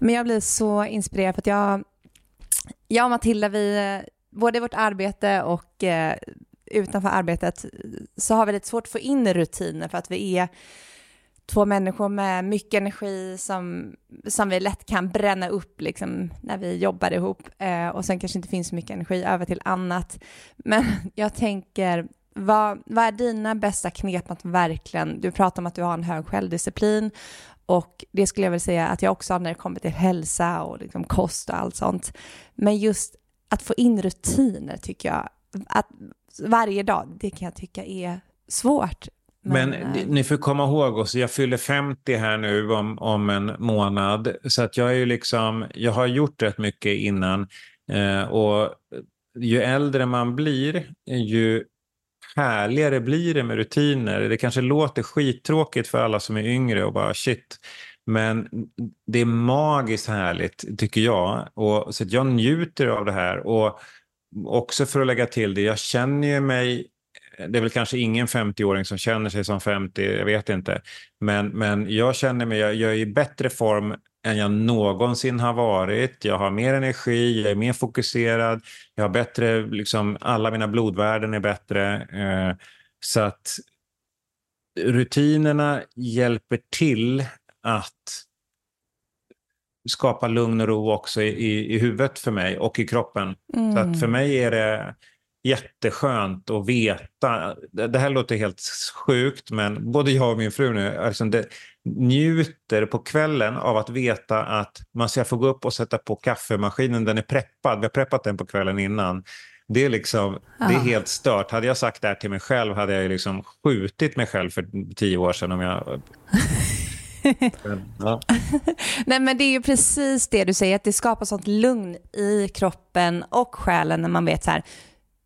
Men jag blir så inspirerad för att jag, jag och Matilda, vi, både i vårt arbete och eh, utanför arbetet så har vi lite svårt att få in rutiner för att vi är två människor med mycket energi som, som vi lätt kan bränna upp liksom, när vi jobbar ihop eh, och sen kanske inte finns så mycket energi över till annat. Men jag tänker, vad, vad är dina bästa knep att verkligen, du pratar om att du har en hög självdisciplin och det skulle jag väl säga att jag också har när det kommer till hälsa och liksom kost och allt sånt. Men just att få in rutiner tycker jag, att varje dag, det kan jag tycka är svårt. Men, Men eh, ni får komma ihåg också, jag fyller 50 här nu om, om en månad. Så att jag är ju liksom, jag har gjort rätt mycket innan. Eh, och ju äldre man blir, ju härligare blir det med rutiner. Det kanske låter skittråkigt för alla som är yngre och bara shit. Men det är magiskt härligt tycker jag. Och, så jag njuter av det här. Och också för att lägga till det, jag känner ju mig det är väl kanske ingen 50-åring som känner sig som 50, jag vet inte. Men, men jag känner mig, jag, jag är i bättre form än jag någonsin har varit. Jag har mer energi, jag är mer fokuserad, jag har bättre, liksom, alla mina blodvärden är bättre. Eh, så att rutinerna hjälper till att skapa lugn och ro också i, i huvudet för mig och i kroppen. Mm. Så att för mig är det jätteskönt att veta. Det här låter helt sjukt, men både jag och min fru nu alltså det, njuter på kvällen av att veta att man ska få gå upp och sätta på kaffemaskinen. Den är preppad. Vi har preppat den på kvällen innan. Det är, liksom, det är helt stört. Hade jag sagt det här till mig själv hade jag liksom skjutit mig själv för tio år sedan. Om jag... ja. Nej men det är ju precis det du säger, att det skapar sånt lugn i kroppen och själen när man vet så här,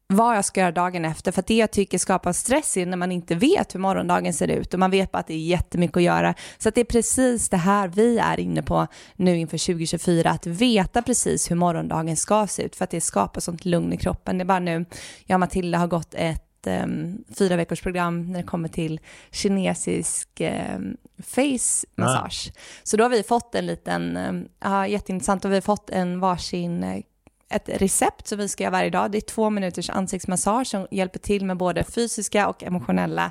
vad jag ska göra dagen efter. För det jag tycker skapar stress är när man inte vet hur morgondagen ser ut och man vet bara att det är jättemycket att göra. Så att det är precis det här vi är inne på nu inför 2024, att veta precis hur morgondagen ska se ut för att det skapar sånt lugn i kroppen. Det är bara nu, jag och Matilda har gått ett um, fyra veckors program när det kommer till kinesisk um, face massage. Ah. Så då har vi fått en liten, um, ja jätteintressant, och vi har fått en varsin uh, ett recept som vi ska göra varje dag. Det är två minuters ansiktsmassage som hjälper till med både fysiska och emotionella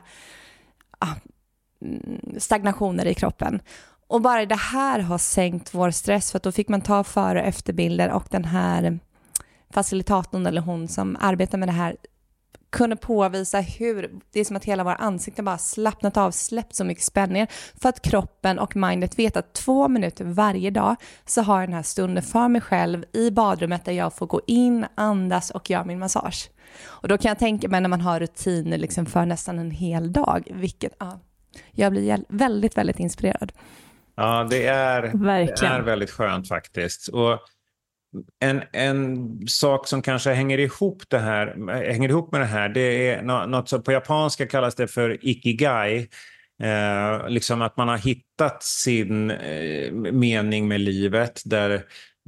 ah, mm, stagnationer i kroppen. Och bara det här har sänkt vår stress för att då fick man ta före och efterbilder och den här facilitatorn eller hon som arbetar med det här kunde påvisa hur det är som att hela våra ansikten bara slappnat av, släppt så mycket spänningar för att kroppen och mindet vet att två minuter varje dag så har jag den här stunden för mig själv i badrummet där jag får gå in, andas och göra min massage. Och då kan jag tänka mig när man har rutiner liksom för nästan en hel dag, vilket, ja, jag blir väldigt, väldigt inspirerad. Ja, det är, det är väldigt skönt faktiskt. Och en, en sak som kanske hänger ihop, det här, hänger ihop med det här, det är något som på japanska kallas det för ikigai. Eh, liksom att man har hittat sin eh, mening med livet där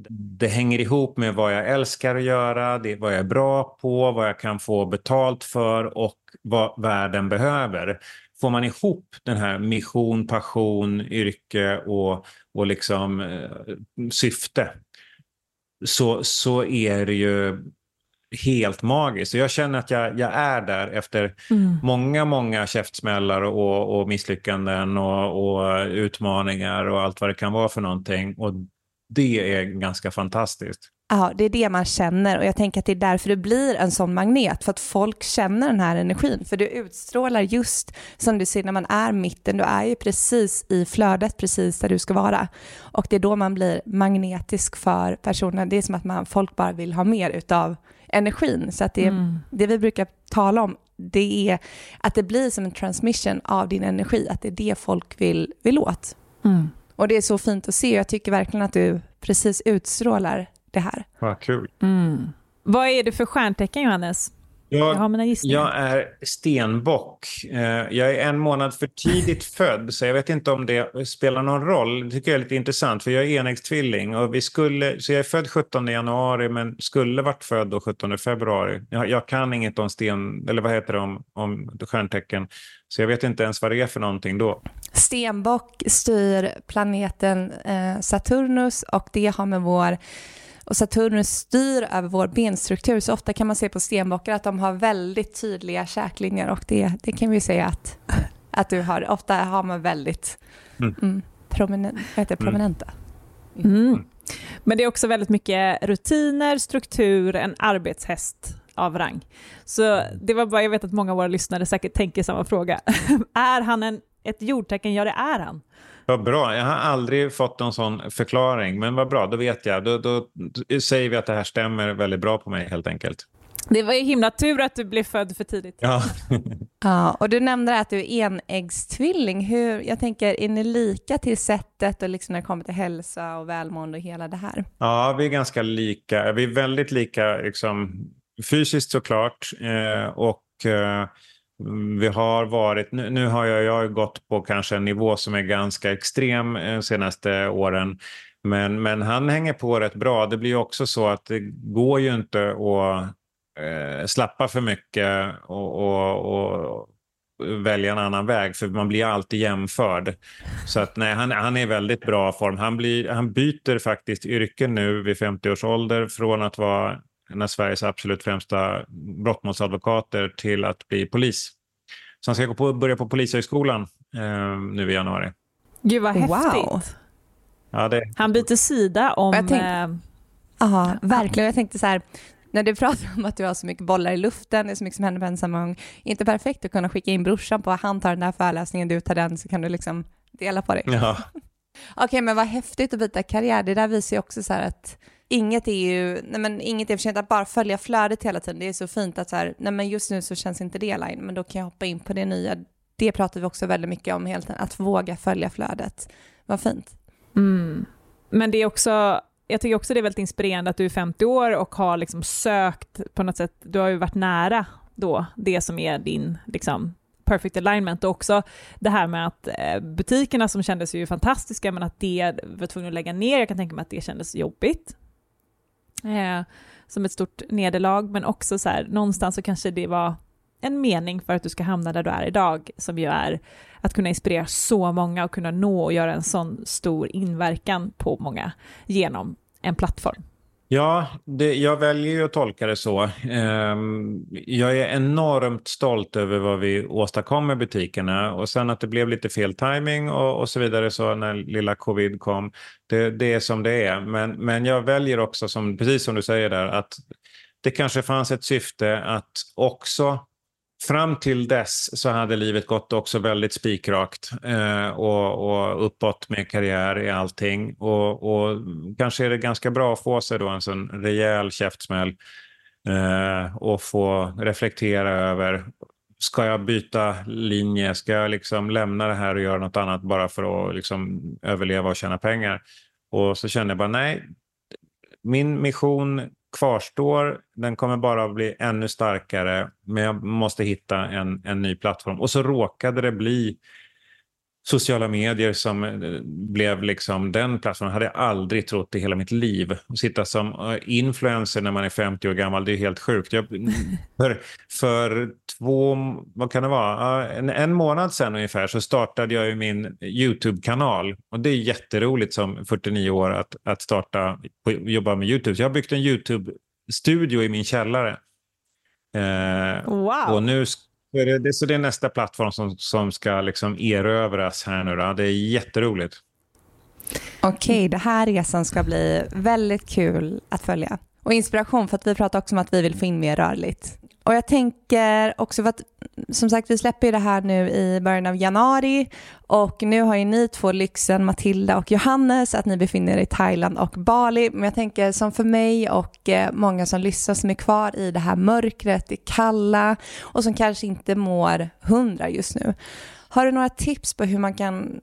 det hänger ihop med vad jag älskar att göra, det är vad jag är bra på, vad jag kan få betalt för och vad världen behöver. Får man ihop den här mission, passion, yrke och, och liksom, eh, syfte så, så är det ju helt magiskt. Och jag känner att jag, jag är där efter mm. många, många käftsmällar och, och misslyckanden och, och, utmaningar och allt vad det kan vara för någonting. Och det är ganska fantastiskt. Ja, det är det man känner och jag tänker att det är därför det blir en sån magnet, för att folk känner den här energin. För du utstrålar just som du ser när man är mitten, du är ju precis i flödet, precis där du ska vara. Och det är då man blir magnetisk för personen. Det är som att man, folk bara vill ha mer utav energin. Så att det, mm. det vi brukar tala om, det är att det blir som en transmission av din energi, att det är det folk vill, vill åt. Mm. Och det är så fint att se. Jag tycker verkligen att du precis utstrålar det här. Vad kul. Mm. Vad är det för stjärntecken, Johannes? Jag, jag, har mina jag är stenbock. Eh, jag är en månad för tidigt född, så jag vet inte om det spelar någon roll. Det tycker jag är lite intressant, för jag är enäggstvilling. Och vi skulle, så jag är född 17 januari, men skulle varit född då 17 februari. Jag, jag, kan inget om sten, eller vad heter det, om, om stjärntecken. Så jag vet inte ens vad det är för någonting då. Stenbock styr planeten eh, Saturnus och det har med vår och Saturnus styr över vår benstruktur, så ofta kan man se på stenbockar att de har väldigt tydliga käklinjer och det, det kan vi säga att, att du har. Ofta har man väldigt mm. Mm, prominent, vad heter, mm. prominenta. Mm. Men det är också väldigt mycket rutiner, struktur, en arbetshäst av rang. Så det var bara, jag vet att många av våra lyssnare säkert tänker samma fråga. är han en, ett jordtecken? Ja, det är han. Vad bra. Jag har aldrig fått någon sån förklaring, men vad bra, då vet jag. Då, då, då säger vi att det här stämmer väldigt bra på mig helt enkelt. Det var ju himla tur att du blev född för tidigt. Ja. ja och du nämnde att du är enäggstvilling. Hur, jag tänker, är ni lika till sättet och liksom när det kommer till hälsa och välmående och hela det här? Ja, vi är ganska lika. Vi är väldigt lika liksom, fysiskt såklart eh, och eh, vi har varit, nu, nu har jag, jag har gått på kanske en nivå som är ganska extrem de senaste åren. Men, men han hänger på rätt bra. Det blir också så att det går ju inte att eh, slappa för mycket och, och, och, välja en annan väg, för man blir alltid jämförd. Så att, nej, han, han är i väldigt bra form. Han, blir, han byter faktiskt yrke nu vid 50 års ålder från att vara en av Sveriges absolut främsta brottmålsadvokater till att bli polis. Så han ska gå på, börja på Polishögskolan eh, nu i januari. Gud vad häftigt. Wow. Ja, det... Han byter sida om... Jag tänkte- eh, Ja, verkligen. Jag tänkte så här, när du pratar om att du har så mycket bollar i luften, det är så mycket som händer på en samma gång, inte perfekt att kunna skicka in brorsan på han tar den här föreläsningen, du tar den, så kan du liksom dela på dig. Ja. Okej, men vad häftigt att byta karriär. Det där visar ju också så här att inget är ju, nej men inget är för sent att bara följa flödet hela tiden. Det är så fint att så här, nej men just nu så känns inte det line, men då kan jag hoppa in på det nya. Det pratar vi också väldigt mycket om hela tiden, att våga följa flödet. Vad fint. Mm. Men det är också, jag tycker också det är väldigt inspirerande att du är 50 år och har liksom sökt på något sätt, du har ju varit nära då det som är din liksom, perfect alignment och också det här med att eh, butikerna som kändes ju fantastiska men att det var tvungen att lägga ner, jag kan tänka mig att det kändes jobbigt. Eh, som ett stort nederlag men också så här, någonstans så kanske det var en mening för att du ska hamna där du är idag, som ju är att kunna inspirera så många och kunna nå och göra en sån stor inverkan på många genom en plattform. Ja, det, jag väljer ju att tolka det så. Ehm, jag är enormt stolt över vad vi åstadkom med butikerna och sen att det blev lite fel timing och, och så vidare så när lilla covid kom. Det, det är som det är. Men, men jag väljer också, som, precis som du säger där, att det kanske fanns ett syfte att också Fram till dess så hade livet gått också väldigt spikrakt eh, och, och uppåt med karriär i allting. Och, och kanske är det ganska bra att få sig då en sån rejäl käftsmäll eh, och få reflektera över Ska jag byta linje? Ska jag liksom lämna det här och göra något annat bara för att liksom överleva och tjäna pengar? Och så kände jag bara nej, min mission kvarstår. Den kommer bara att bli ännu starkare, men jag måste hitta en, en ny plattform. Och så råkade det bli sociala medier som eh, blev liksom den plattformen. hade jag aldrig trott i hela mitt liv. Att sitta som eh, influencer när man är 50 år gammal, det är helt sjukt. Jag, för, för två, vad kan det vara, en, en månad sedan ungefär så startade jag ju min YouTube-kanal. Och det är jätteroligt som 49 år att, att starta, jobba med YouTube. Så jag har byggt en YouTube-studio i min källare. Eh, Wow! och nu så är det, det, så det är nästa plattform som, som ska liksom erövras här nu. Då. Det är jätteroligt. Okej, det här resan ska bli väldigt kul att följa. Och inspiration för att vi pratar också om att vi vill få in mer rörligt. Och jag tänker också för att som sagt vi släpper ju det här nu i början av januari och nu har ju ni två lyxen, Matilda och Johannes, att ni befinner er i Thailand och Bali. Men jag tänker som för mig och eh, många som lyssnar som är kvar i det här mörkret, det kalla och som kanske inte mår hundra just nu. Har du några tips på hur man kan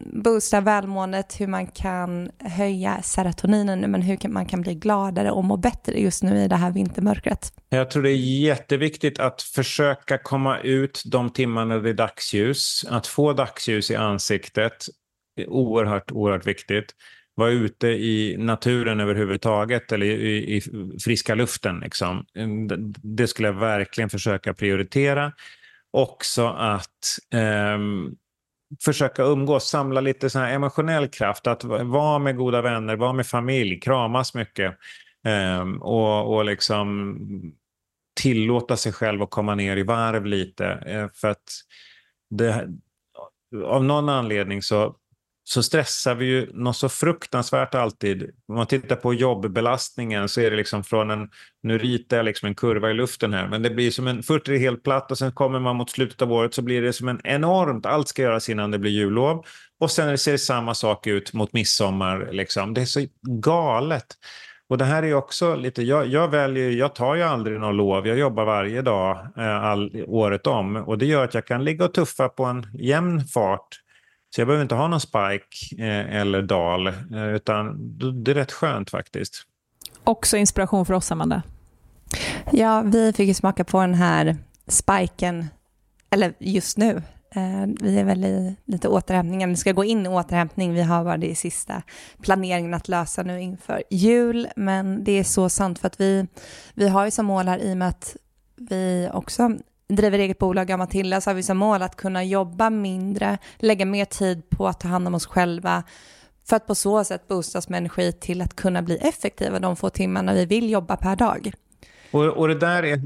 boosta välmåendet, hur man kan höja serotoninen, men hur man kan bli gladare och må bättre just nu i det här vintermörkret. Jag tror det är jätteviktigt att försöka komma ut de timmarna det är dagsljus. Att få dagsljus i ansiktet är oerhört, oerhört viktigt. Vara ute i naturen överhuvudtaget eller i, i friska luften. Liksom. Det skulle jag verkligen försöka prioritera. Också att eh, försöka umgås, samla lite sån här emotionell kraft. Att vara med goda vänner, vara med familj, kramas mycket. Ehm, och, och liksom tillåta sig själv att komma ner i varv lite. Eh, för att det, av någon anledning så, så stressar vi ju något så fruktansvärt alltid. Om man tittar på jobbbelastningen så är det liksom från en, nu ritar jag liksom en kurva i luften här, men det blir som en, först är det helt platt och sen kommer man mot slutet av året så blir det som en enormt, allt ska göras innan det blir jullov. Och sen ser det samma sak ut mot midsommar. Liksom. Det är så galet. Och det här är också lite, jag, jag väljer, jag tar ju aldrig någon lov, jag jobbar varje dag eh, all, året om och det gör att jag kan ligga och tuffa på en jämn fart. Så jag behöver inte ha någon spike eh, eller dal, eh, utan det är rätt skönt faktiskt. Också inspiration för oss, Amanda. Ja, vi fick ju smaka på den här spiken, eller just nu, Eh, vi är väl i lite återhämtning, vi ska gå in i återhämtning. Vi har bara det i sista planeringen att lösa nu inför jul. Men det är så sant för att vi, vi har ju som mål här i och med att vi också driver eget bolag av Matilda så har vi som mål att kunna jobba mindre, lägga mer tid på att ta hand om oss själva för att på så sätt boostas med energi till att kunna bli effektiva de få timmarna vi vill jobba per dag. Och, och det där är,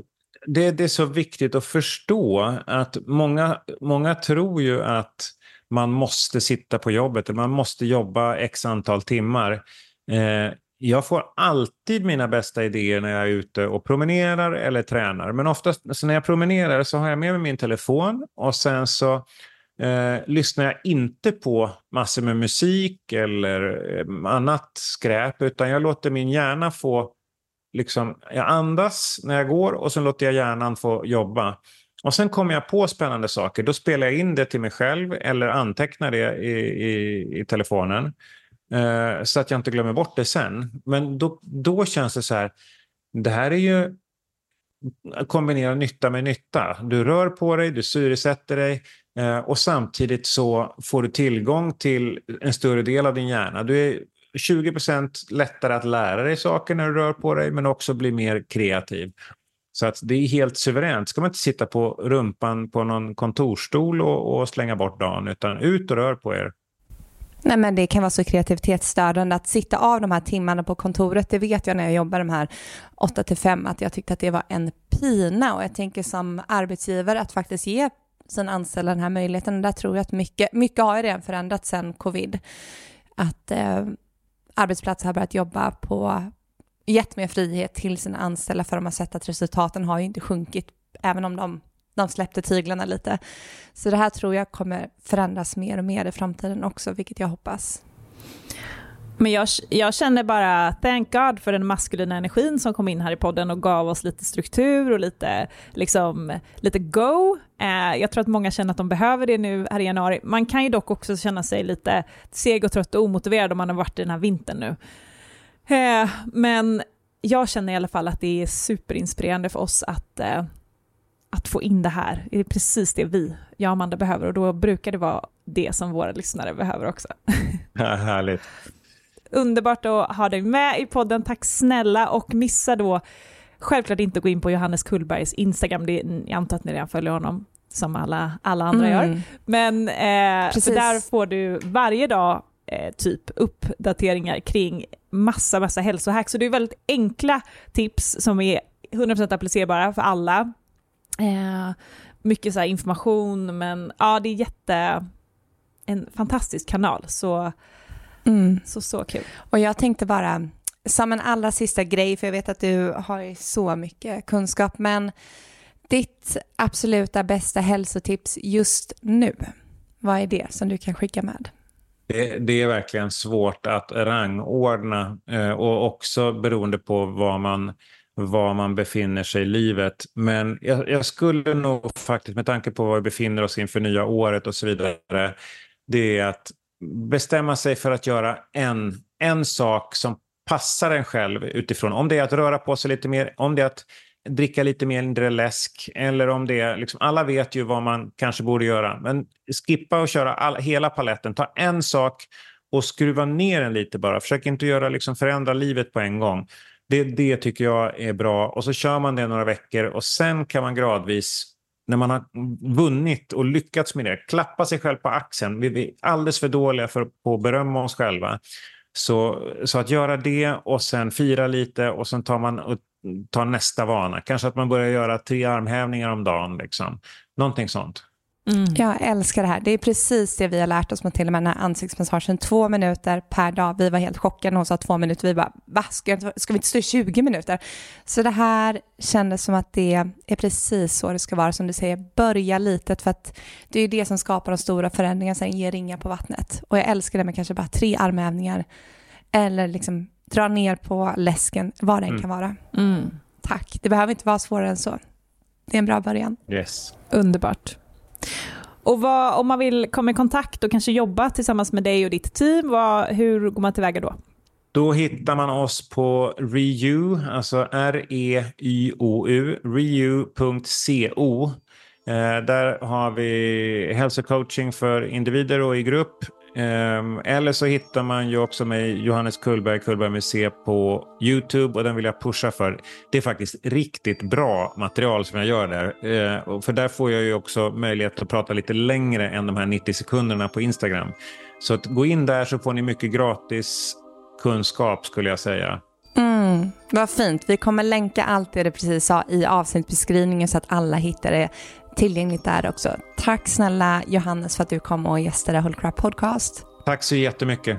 det, det, är så viktigt att förstå att många, många tror ju att man måste sitta på jobbet, man måste jobba x antal timmar. Eh, jag får alltid mina bästa idéer när jag är ute och promenerar eller tränar. Men oftast så när jag promenerar så har jag med mig min telefon och sen så eh, lyssnar jag inte på massor med musik eller eh, annat skräp utan jag låter min hjärna få liksom, jag andas när jag går och sen låter jag hjärnan få jobba. Och sen kommer jag på spännande saker, då spelar jag in det till mig själv eller antecknar det i, i, i telefonen. Eh, så att jag inte glömmer bort det sen. Men då, då känns det så här, det här är ju att kombinera nytta med nytta. Du rör på dig, du syresätter dig eh, och samtidigt så får du tillgång till en större del av din hjärna. Du är 20% lättare att lära dig saker när du rör på dig men också bli mer kreativ. Så att det är helt suveränt. Ska man inte sitta på rumpan på någon kontorstol och, och slänga bort dagen utan ut och rör på er. Nej, men det kan vara så kreativitetsstörande att sitta av de här timmarna på kontoret. Det vet jag när jag jobbar de här 8 till 5 att jag tyckte att det var en pina och jag tänker som arbetsgivare att faktiskt ge sina anställda den här möjligheten. Där tror jag att mycket, mycket har ju redan förändrats sedan covid. Att eh, arbetsplatser har börjat jobba på gett mer frihet till sina anställda för de har sett att resultaten har ju inte sjunkit även om de, de släppte tyglarna lite. Så det här tror jag kommer förändras mer och mer i framtiden också, vilket jag hoppas. Men jag, jag känner bara thank God för den maskulina energin som kom in här i podden och gav oss lite struktur och lite, liksom, lite go. Eh, jag tror att många känner att de behöver det nu här i januari. Man kan ju dock också känna sig lite seg och trött och omotiverad om man har varit i den här vintern nu. Eh, men jag känner i alla fall att det är superinspirerande för oss att, eh, att få in det här. Det är precis det vi, jag och Amanda, behöver och då brukar det vara det som våra lyssnare behöver också. Ja, härligt. Underbart att ha dig med i podden, tack snälla och missa då självklart inte att gå in på Johannes Kullbergs Instagram, det, jag antar att ni redan följer honom som alla, alla andra mm. gör. Men eh, där får du varje dag eh, typ uppdateringar kring massa, massa hälsohack. Så det är väldigt enkla tips som är 100% applicerbara för alla. Eh, mycket så information, men ja, det är jätte, en fantastisk kanal. Så Mm. Så, så kul. Och jag tänkte bara, som en allra sista grej, för jag vet att du har så mycket kunskap, men ditt absoluta bästa hälsotips just nu, vad är det som du kan skicka med? Det, det är verkligen svårt att rangordna eh, och också beroende på vad man var man befinner sig i livet. Men jag, jag, skulle nog faktiskt, med tanke på var vi befinner oss inför nya året och så vidare, det är att bestämma sig för att göra en, en sak som passar en själv utifrån. Om det är att röra på sig lite mer, om det är att dricka lite mindre läsk eller om det är, liksom, alla vet ju vad man kanske borde göra. Men skippa och köra all, hela paletten. Ta en sak och skruva ner den lite bara. Försök inte göra, liksom, förändra livet på en gång. Det, det tycker jag är bra. Och så kör man det några veckor och sen kan man gradvis när man har vunnit och lyckats med det, klappa sig själv på axeln. Vi är alldeles för dåliga för att berömma oss själva. Så, så att göra det och sen fira lite och sen tar man och tar nästa vana. Kanske att man börjar göra tre armhävningar om dagen. Liksom. Någonting sånt. Mm. Jag älskar det här. Det är precis det vi har lärt oss med till och med den här ansiktsmassagen. Två minuter per dag. Vi var helt chockade när hon sa två minuter. Vi bara, va? Ska, inte, ska vi inte stå i 20 minuter? Så det här kändes som att det är precis så det ska vara. Som du säger, börja litet. För att det är det som skapar de stora förändringarna. Sen ger ringar på vattnet. Och jag älskar det med kanske bara tre armhävningar. Eller liksom dra ner på läsken, vad det än mm. kan vara. Mm. Tack. Det behöver inte vara svårare än så. Det är en bra början. Yes. Underbart. Och vad, om man vill komma i kontakt och kanske jobba tillsammans med dig och ditt team, vad, hur går man tillväga då? Då hittar man oss på REU, alltså R-E-Y-O-U, reu.co. Eh, där har vi hälsocoaching för individer och i grupp. Ehm, eller så hittar man ju också mig, Johannes Kullberg, Kullberg Museet, på YouTube och den vill jag pusha för. Det är faktiskt riktigt bra material som jag gör där. Ehm, för där får jag ju också möjlighet att prata lite längre än de här 90 sekunderna på Instagram. Så att gå in där så får ni mycket gratis kunskap skulle jag säga. Mm, vad fint. Vi kommer länka allt det du precis sa i avsnittbeskrivningen så att alla hittar det tillgängligt där också. Tack snälla Johannes för att du kom och gästade Whole Crap Podcast. Tack så jättemycket.